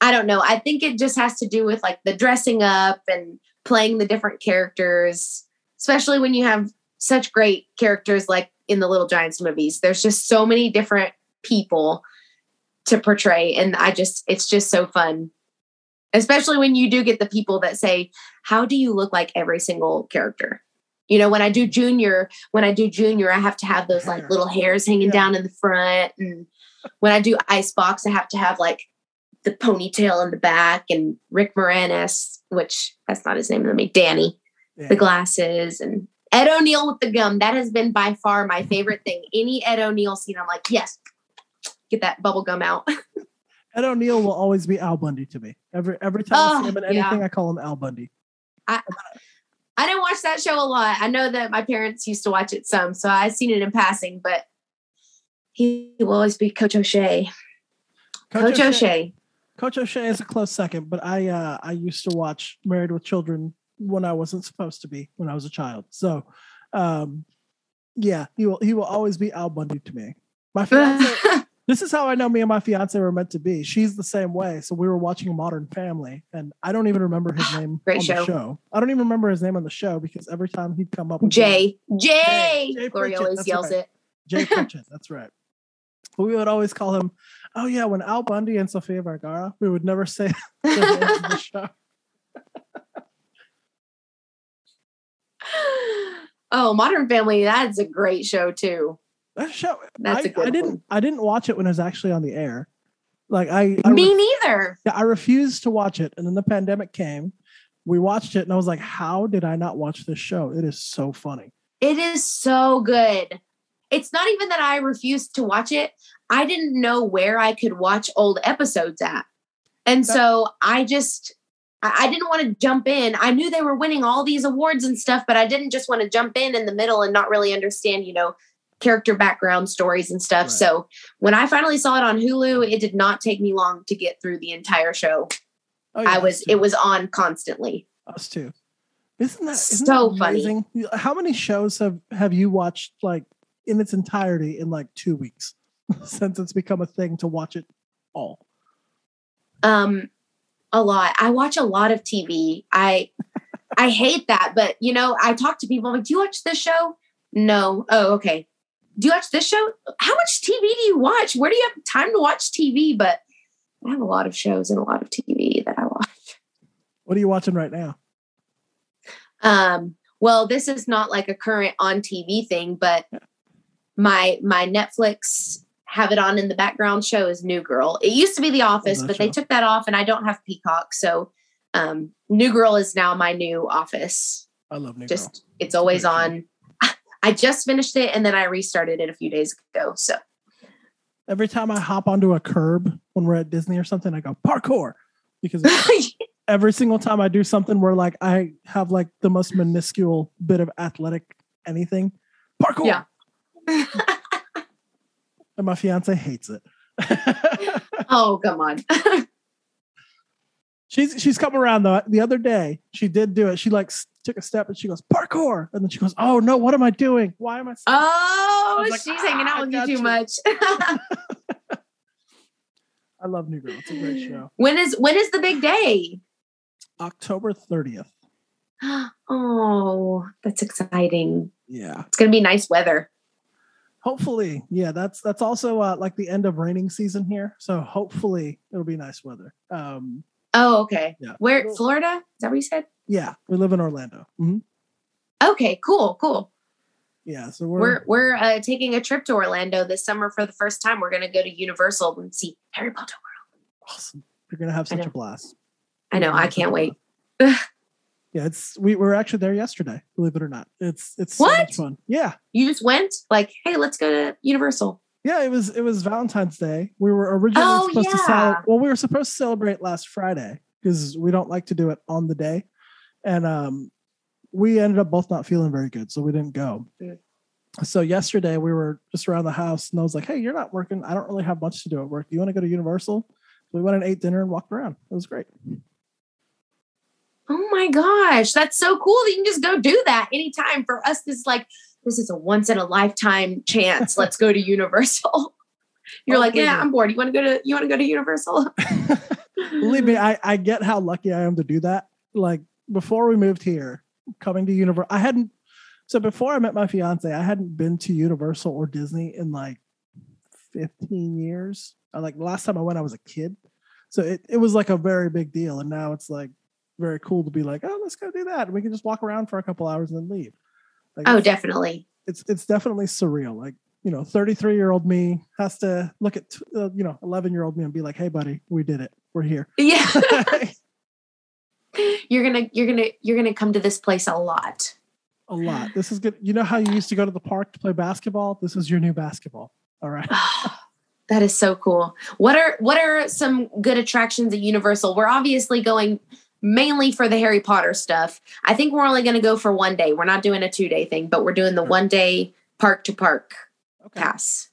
I don't know. I think it just has to do with like the dressing up and playing the different characters, especially when you have such great characters like in the Little Giants movies. There's just so many different people to portray. And I just, it's just so fun. Especially when you do get the people that say, How do you look like every single character? You know, when I do junior, when I do junior, I have to have those like little hairs hanging Yeah. down in the front. And when I do icebox, I have to have like the ponytail in the back and Rick Moranis, which that's not his name, let me Danny, Yeah. the glasses and Ed O'Neill with the gum. That has been by far my favorite thing. Any Ed O'Neill scene, I'm like, yes, get that bubble gum out. Ed O'Neill will always be Al Bundy to me. Every every time I Oh, see him in yeah. anything, I call him Al Bundy. I I didn't watch that show a lot. I know that my parents used to watch it some, so I've seen it in passing, but he will always be Coach O'Shea. Coach, O'Shea. Coach O'Shea is a close second, but I uh, I used to watch Married with Children when I wasn't supposed to be when I was a child. So, um, yeah, he will he will always be Al Bundy to me. My fiance, this is how I know me and my fiance were meant to be. She's the same way. So we were watching Modern Family, and I don't even remember his name Great on show. the show. I don't even remember his name on the show because every time he'd come up, with Jay. Jay. Jay. Jay Gloria always yells right. it. Jay Pritchett. That's right. But we would always call him. Oh yeah, when Al Bundy and Sofia Vergara, we would never say their names in the show. oh, Modern Family, that's a great show too. That show. That's I a good I didn't. one. I didn't watch it when it was actually on the air. Like I, I, Me re- neither. I refused to watch it, and then the pandemic came. We watched it, and I was like, "How did I not watch this show? It is so funny." It is so good. It's not even that I refused to watch it. I didn't know where I could watch old episodes at. And That- so I just, I I didn't want to jump in. I knew they were winning all these awards and stuff, but I didn't just want to jump in in the middle and not really understand, you know, character background stories and stuff. Right. So when I finally saw it on Hulu, it did not take me long to get through the entire show. Oh, yeah, I was, it was on constantly. us too. Isn't that isn't So that funny. How many shows have have you watched like in its entirety in like two weeks since it's become a thing to watch it all? um a lot i watch a lot of tv i i hate that but you know i talk to people I'm like do you watch this show no oh okay do you watch this show? How much tv do you watch? Where do you have time to watch tv but i have a lot of shows and a lot of tv that i watch. What are you watching right now? um well this is not like a current on tv thing but my my netflix have it on in the background show is new girl. It used to be the office that but they took that off and i don't have peacock. So um new girl is now my new office. I love New just Girl. it's always on i just finished it and then i restarted it a few days ago so Every time I hop onto a curb when we're at Disney or something, I go parkour because every single time I do something where like I have like the most minuscule bit of athletic anything, parkour. Yeah. and my fiance hates it. oh come on she's she's come around though. The other day she did do it. She like took a step and she goes parkour, and then she goes, "Oh no, what am I doing? Why am I?" so-" oh was like, she's hanging "Ah, out with you too you." much I love New Girl. It's a great show. when is when is the big day October thirtieth. oh that's exciting Yeah. it's gonna be nice weather Hopefully, yeah. That's that's also uh, like the end of raining season here, so hopefully it'll be nice weather. Um, Oh, okay. Yeah. Where Florida? Is that what you said? Yeah, we live in Orlando. Mhm. Okay, cool, cool. Yeah, so we're, We're we're uh, taking a trip to Orlando this summer for the first time. We're gonna go to Universal and see Harry Potter. World. Awesome. We're gonna have such a blast. I know. I have such a can't wait. yeah, it's we were actually there yesterday. Believe it or not, it's it's so much fun. Yeah, You just went like, hey, let's go to Universal. yeah. It was it was Valentine's Day. We were originally Oh, supposed to yeah. celebrate. Well, we were supposed to celebrate last Friday because we don't like to do it on the day, and um, we ended up both not feeling very good, so we didn't go. Mm. So yesterday we were just around the house, and I was like, "Hey, you're not working. I don't really have much to do at work. Do you want to go to Universal?" So we went and ate dinner and walked around. It was great. Oh my gosh, that's so cool that you can just go do that anytime. For us, this is like this is a once in a lifetime chance. Let's go to Universal. You're Oh, like, yeah, me. I'm bored. You want to go to you want to go to Universal? Believe me, I, I get how lucky I am to do that. Like before we moved here, coming to Universal, I hadn't. So before I met my fiance, I hadn't been to Universal or Disney in like 15 years. I, like the last time I went, I was a kid, so it, it was like a very big deal. And now it's like very cool to be like, oh, let's go do that. And we can just walk around for a couple hours and then leave. Like, Oh, definitely. it's it's definitely surreal. Like you know, 33 year old me has to look at uh, you know 11 year old me and be like, hey, buddy, we did it. We're here. Yeah. you're gonna you're gonna you're gonna come to this place a lot. a lot. This is good. You know how you used to go to the park to play basketball? This is your new basketball. All right. Ah, that is so cool. What are what are some good attractions at Universal? We're obviously going mainly for the Harry Potter stuff. I think we're only going to go for one day. We're not doing a two day thing, but we're doing the one day park to park Okay. pass.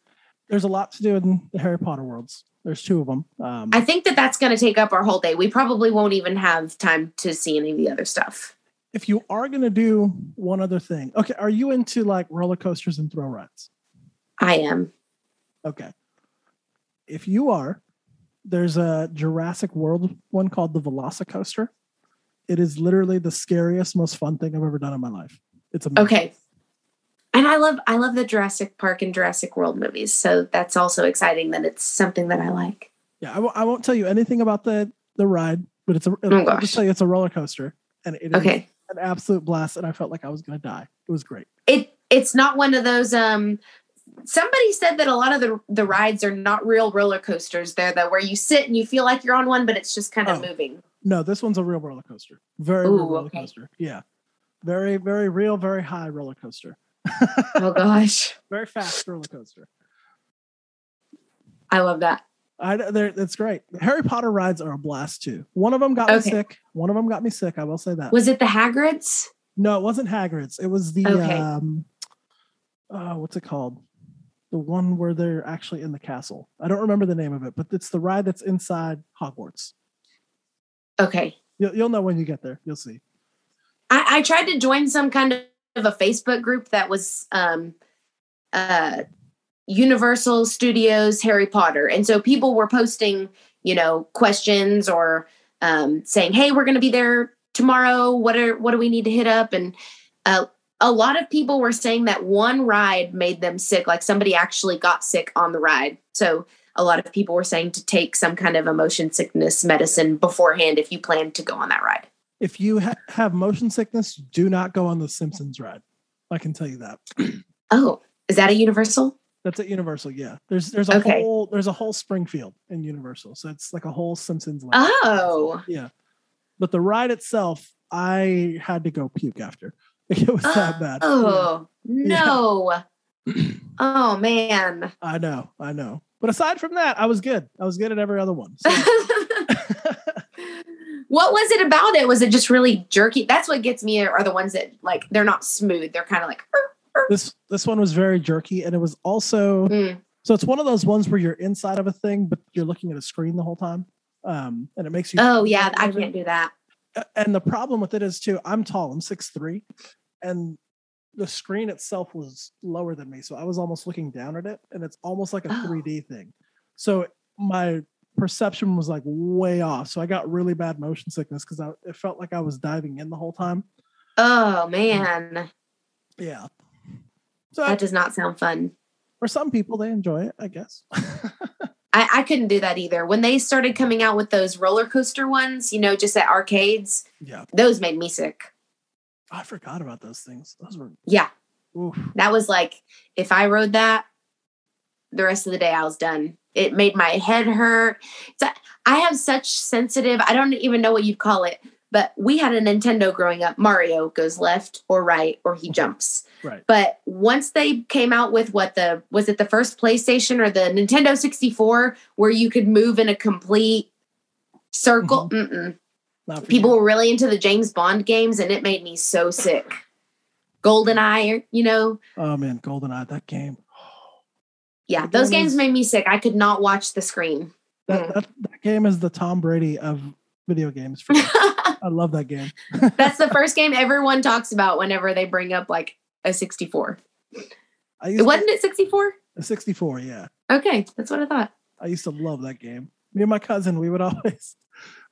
There's a lot to do in the Harry Potter worlds. There's two of them. Um, I think that that's going to take up our whole day. We probably won't even have time to see any of the other stuff. if you are going to do one other thing, okay, are you into like roller coasters and throw rides? I am. Okay. If you are, there's a Jurassic World one called the Velocicoaster. It is literally the scariest, most fun thing I've ever done in my life. It's amazing. Okay. And I love I love the Jurassic Park and Jurassic World movies, so that's also exciting that it's something that I like. Yeah, I w- I won't tell you anything about the the ride, but it's a. I'll Oh, gosh. just tell you it's a roller coaster, and it is Okay. an absolute blast. And I felt like I was going to die. It was great. It it's not one of those um somebody said that a lot of the the rides are not real roller coasters. They're the where you sit and you feel like you're on one, but it's just kind of Oh. moving. No, this one's a real roller coaster. Very Ooh, real roller okay. coaster. Yeah, very very real, very high roller coaster. Oh gosh. Very fast roller coaster. I love that. I that's great. Harry Potter rides are a blast too. One of them got me sick. One of them got me sick. I will say that. Was it the Hagrids? no, it wasn't Hagrid's. It was the Okay. um, uh, what's it called? The one where they're actually in the castle. I don't remember the name of it, but it's the ride that's inside Hogwarts. Okay. You'll, you'll know when you get there. You'll see. I, I tried to join some kind of a Facebook group that was um, uh, Universal Studios Harry Potter, and so people were posting, you know, questions or um, saying, "Hey, we're going to be there tomorrow. What are what do we need to hit up?" And uh, a lot of people were saying that one ride made them sick, like somebody actually got sick on the ride. So a lot of people were saying to take some kind of emotion sickness medicine beforehand if you plan to go on that ride. If you ha- have motion sickness, do not go on the Simpsons ride. I can tell you that. Oh, is that a Universal? That's at Universal. Yeah, there's there's a Okay. whole there's a whole Springfield in Universal, so it's like a whole Simpsons. land. Oh. yeah. But the ride itself, I had to go puke after. It was that bad. Oh, yeah. Oh no. oh man. I know, I know. But aside from that, I was good. I was good at every other one. So, what was it about it? Was it just really jerky? That's what gets me are the ones that like they're not smooth. They're kind of like this this one was very jerky, and it was also mm, so it's one of those ones where you're inside of a thing, but you're looking at a screen the whole time, um, and it makes you. oh yeah, I can't do that. And the problem with it is too, I'm tall. I'm six three, and the screen itself was lower than me, so I was almost looking down at it, and it's almost like a Oh. 3D thing. So my perception was like way off. So I got really bad motion sickness because I it felt like I was diving in the whole time. Oh mm. man. Yeah. So That does not sound fun. for some people, they enjoy it, I guess. I, I couldn't do that either. When they started coming out with those roller coaster ones, you know, just at arcades, yeah. those made me sick. I forgot about those things. Those were. Yeah. Oof. That was like, if I rode that, the rest of the day I was done. It made my head hurt. So I have such sensitive, I don't even know what you'd call it, but we had a Nintendo growing up. Mario goes left or right or he jumps. Right. But once they came out with what the was it the first PlayStation or the Nintendo 64 where you could move in a complete circle? Mm-hmm. Mm-mm. Not People you. were really into the James Bond games and it made me so sick. Golden Eye, you know, Oh man, Golden Eye, that game. Yeah, those games is- made me sick. I could not watch the screen. That, Mm. that that game is the Tom Brady of video games. For me. I love that game. That's the first game everyone talks about whenever they bring up like a 64. I used It wasn't it 64? a 64. Yeah, Okay, that's what I thought. I used to love that game. Me and my cousin, we would always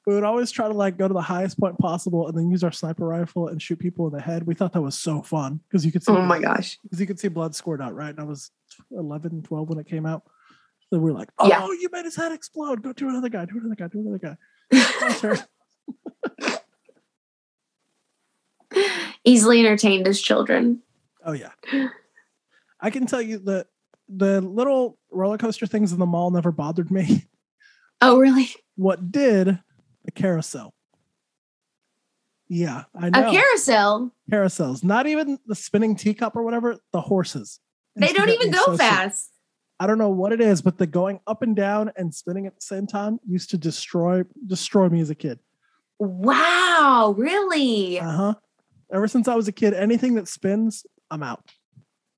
we would always try to like go to the highest point possible and then use our sniper rifle and shoot people in the head. We thought that was so fun because you could see Oh my gosh. because you could see blood squirt out, right? And I was 11, 12 when it came out. So we are like, oh, Yeah. you made his head explode. Go do another guy, do another guy, do another guy. Easily entertained as children. oh yeah. I can tell you that the little roller coaster things in the mall never bothered me. Oh, really? What did the carousel? Yeah, I know. A carousel. Carousels. Not even the spinning teacup or whatever, the horses. They don't even go so sick. fast. I don't know what it is, but the going up and down and spinning at the same time used to destroy destroy me as a kid. Wow, really? Uh huh. Ever since I was a kid, anything that spins, I'm out.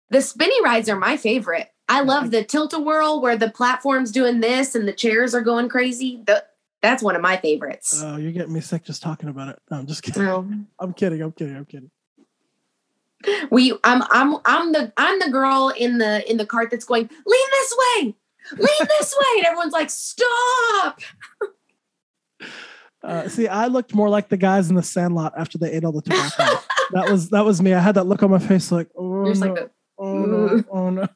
The spinny rides are my favorite. I love the tilt a whirl where the platform's doing this and the chairs are going crazy. The, that's one of my favorites. Oh, you're getting me sick just talking about it. No, I'm just kidding. Oh. I'm kidding. I'm kidding. I'm kidding. we I'm I'm I'm the I'm the girl in the in the cart that's going, lean this way, lean this way. And everyone's like, stop. Uh, see, I looked more like the guys in the Sandlot after they ate all the tobacco. that was that was me. I had that look on my face, like, oh no, like oh no, oh no.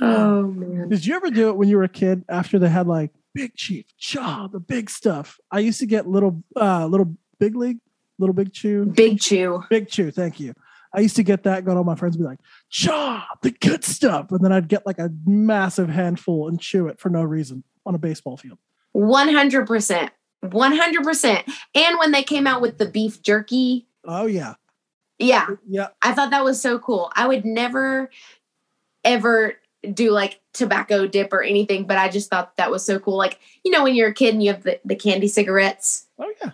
Oh man. Did you ever do it when you were a kid after they had like Big Chief, Chaw, the big stuff? I used to get little, uh, little Big League, little Big Chew, Big chew. Big Chew. Thank you. I used to get that. Go to all my friends, and be like, Chaw, the good stuff, and then I'd get like a massive handful and chew it for no reason on a baseball field. 100%. 100%. And when they came out with the beef jerky, Oh yeah, yeah, yeah. I thought that was so cool. I would never ever do like tobacco dip or anything, but I just thought that was so cool. Like, you know, when you're a kid and you have the, the candy cigarettes. Oh yeah.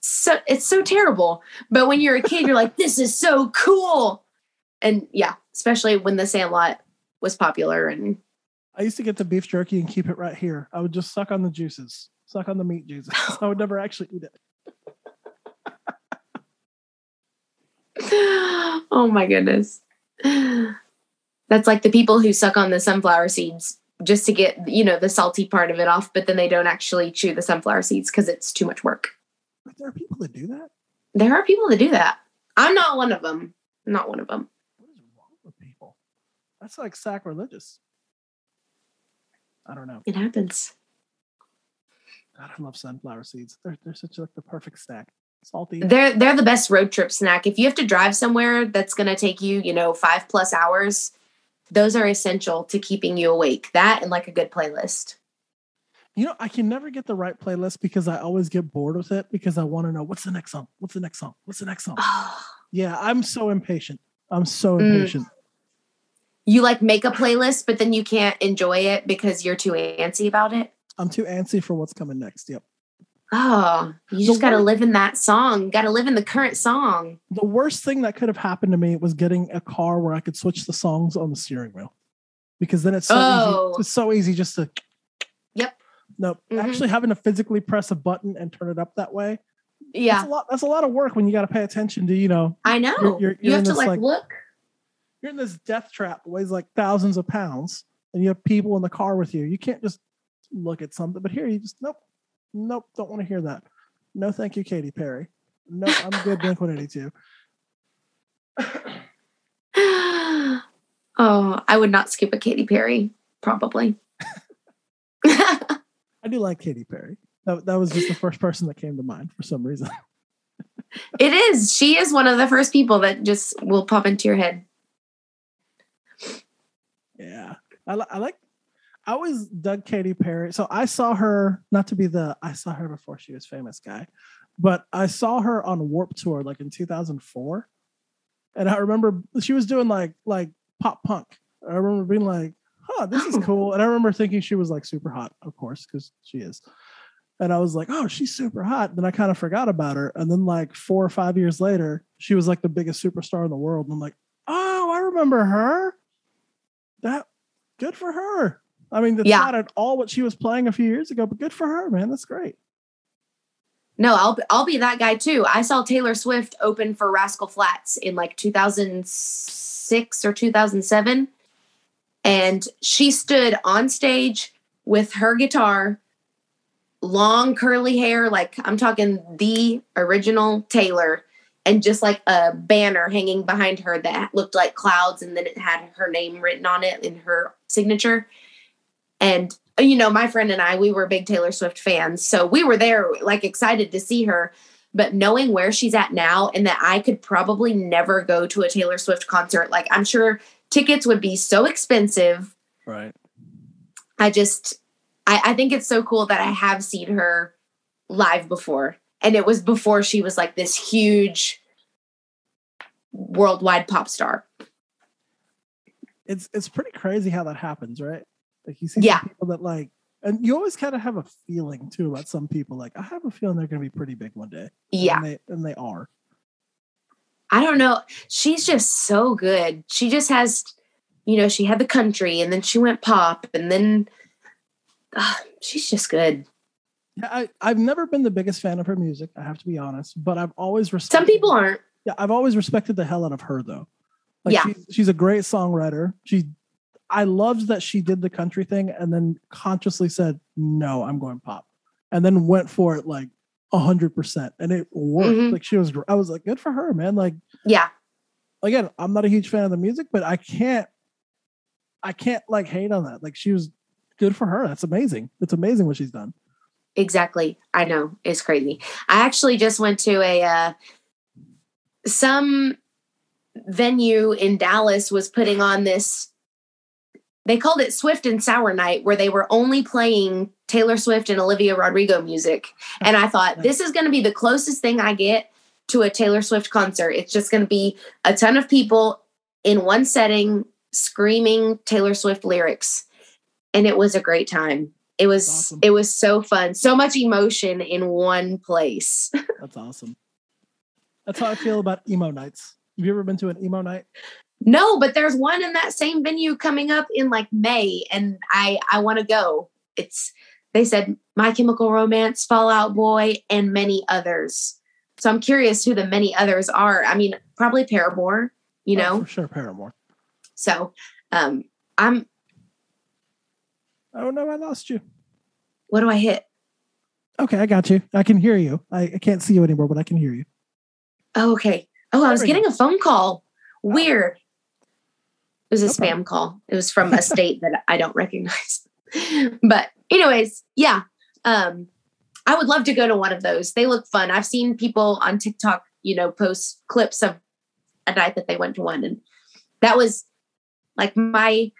So it's so terrible. But when you're a kid, you're like, this is so cool. And yeah, especially when the Sandlot was popular and I used to get the beef jerky and keep it right here. I would just suck on the juices, suck on the meat juices. I would never actually eat it. oh my goodness. That's like the people who suck on the sunflower seeds just to get, you know, the salty part of it off, but then they don't actually chew the sunflower seeds because it's too much work. But there are people that do that. There are people that do that. I'm not one of them. Not one of them. What is wrong with people? That's like sacrilegious. I don't know. It happens. God, I love sunflower seeds. They're they're such like the perfect snack. Salty. They're they're the best road trip snack. If you have to drive somewhere that's going to take you, you know, 5 plus hours, those are essential to keeping you awake. That and like a good playlist. You know, I can never get the right playlist because I always get bored with it because I want to know what's the next song? What's the next song? What's the next song? Yeah, I'm so impatient. I'm so Mm. impatient. you like make a playlist, but then you can't enjoy it because you're too antsy about it. I'm too antsy for what's coming next. Yep. Oh, you just got to live in that song. Got to live in the current song. The worst thing that could have happened to me was getting a car where I could switch the songs on the steering wheel. Because then it's so Oh. easy. It's so easy just to Yep. Nope. Mhm. Actually having to physically press a button and turn it up that way. Yeah, That's a lot that's a lot of work when you got to pay attention to, you know, I know. You're- you're- you you're have in to this, like, like- look. you're in this death trap that weighs like thousands of pounds and you have people in the car with you. You can't just look at something. But here you just nope. Nope. Don't want to hear that. No, thank you, Katy Perry. No, I'm good, Blink 182. oh, I would not skip a Katy Perry, probably. I do like Katy Perry. That, that was just the first person that came to mind for some reason. it is. She is one of the first people that just will pop into your head. Yeah, I, li- I like. I always dug Katy Perry. So I saw her not to be the I saw her before she was famous guy, but I saw her on Warped Tour like in 2004, and I remember she was doing like like pop punk. I remember being like, "Huh, this is cool," and I remember thinking she was like super hot, of course, because she is. And I was like, "Oh, she's super hot." Then I kind of forgot about her, and then like four or five years later, she was like the biggest superstar in the world. And I'm like, "Oh, I remember her." That good for her. I mean, that's Yeah. not at all what she was playing a few years ago, but good for her, man. That's great. No, I'll I'll be that guy too. I saw Taylor Swift open for Rascal Flatts in like 2006 or 2007 and she stood on stage with her guitar, long curly hair, like I'm talking the original Taylor, and just like a banner hanging behind her that looked like clouds, and then it had her name written on it in her signature. And uh, you know, my friend and I, we were big Taylor Swift fans, so we were there, like excited to see her. But knowing where she's at now, and that I could probably never go to a Taylor Swift concert, like I'm sure tickets would be so expensive. Right. I just, I, I think it's so cool that I have seen her live before. And it was before she was like this huge worldwide pop star. It's it's pretty crazy how that happens, right? Like you see Yeah. people that like and you always kind of have a feeling too about some people. Like I have a feeling they're gonna be pretty big one day. Yeah. And they and they are. I don't know. She's just so good. She just has, you know, she had the country and then she went pop and then ah, she's just good. Yeah, I, I've never been the biggest fan of her music, I have to be honest, but I've always respected Some people aren't. Yeah, I've always respected the hell out of her though. Like Yeah. she, she's a great songwriter. She I loved that she did the country thing and then consciously said, No, I'm going pop. And then went for it like a hundred percent. And it worked. Mhm. Like she was I was like, good for her, man. Like Yeah. again, I'm not a huge fan of the music, but I can't I can't like hate on that. Like she was good for her. That's amazing. It's amazing what she's done. Exactly. I know. It's crazy. I actually just went to a uh some venue in Dallas was putting on this they called it Swift and Sour Night where they were only playing Taylor Swift and Olivia Rodrigo music. And I thought this is going to be the closest thing I get to a Taylor Swift concert. It's just going to be a ton of people in one setting screaming Taylor Swift lyrics. And it was a great time. It was Awesome. it was so fun. So much emotion in one place. That's awesome. That's how I feel about emo nights. Have you ever been to an emo night? No, but there's one in that same venue coming up in like May and I I want to go. It's they said My Chemical Romance, Fall Out Boy and many others. So I'm curious who the many others are. I mean, probably Paramore, you Oh, know. for sure, Paramore. So, um I'm Oh no, I lost you. what do I hit? Okay, I got you. I can hear you. I, I can't see you anymore, but I can hear you. Oh, okay. Oh, I was getting a phone call. Weird. It was a No spam call. It was from a state that I don't recognize. but anyways, yeah. Um, I would love to go to one of those. They look fun. I've seen people on TikTok, you know, post clips of a night that they went to one. And that was like my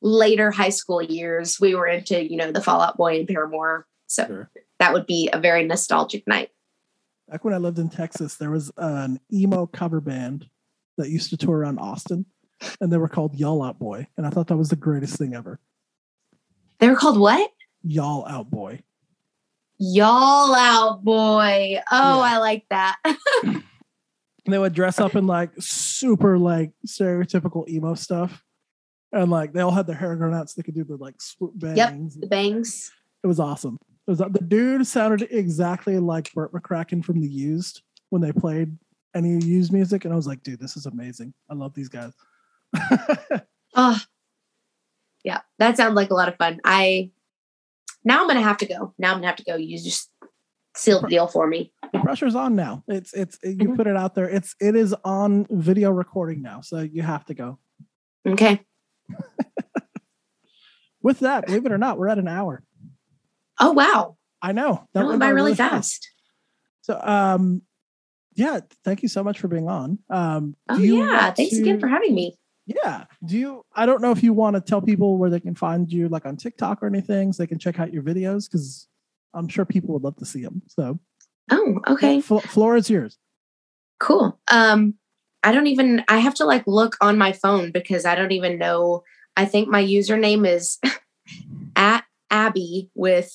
later high school years. We were into, you know, the Fall Out Boy and Paramore. So Sure. that would be a very nostalgic night. Back when I lived in Texas, there was an emo cover band that used to tour around Austin, and they were called Y'all Out Boy, and I thought that was the greatest thing ever. They were called what? Y'all Out Boy. Y'all out, boy. Oh, Yeah. I like that. They would dress up in like super like stereotypical emo stuff, and like they all had their hair grown out so they could do the like swoop bangs. Yep, the bangs. It was awesome. It was uh, the dude sounded exactly like Bert McCracken from The Used when they played any Used music, and I was like, dude, this is amazing. I love these guys. Oh, yeah, that sounds like a lot of fun. I now I'm gonna have to go. Now I'm gonna have to go. You just sealed the deal for me. the pressure's on now. It's it's you Mhm. put it out there. It's it is on video recording now, so you have to go. Okay. With that, believe it or not, we're at an hour. Oh wow, I know that went by really fast. So um yeah, thank you so much for being on. Um Oh yeah, thanks again for having me. Yeah. Do you I don't know if you want to tell people where they can find you like on TikTok or anything so they can check out your videos because I'm sure people would love to see them. So Oh, okay, Flo- floor is yours. cool. Um, I don't even. I have to like look on my phone because I don't even know. I think my username is at Abby with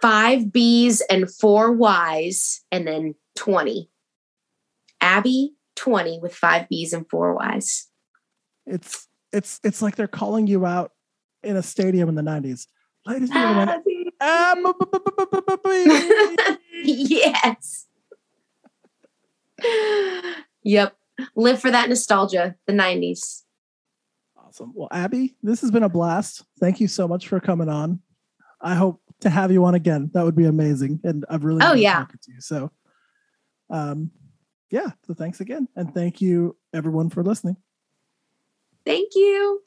five B's and four Y's and then 20. Abby 20 with five B's and four Y's. It's it's it's like they're calling you out in a stadium in the 90s. Ladies and gentlemen, bu- yes. yep. Live for that nostalgia, the 90s. Awesome. Well, Abby, this has been a blast. Thank you so much for coming on. I hope to have you on again. That would be amazing. And I've really Oh, enjoyed yeah. talking to you. So um yeah, so thanks again. And thank you everyone for listening. Thank you.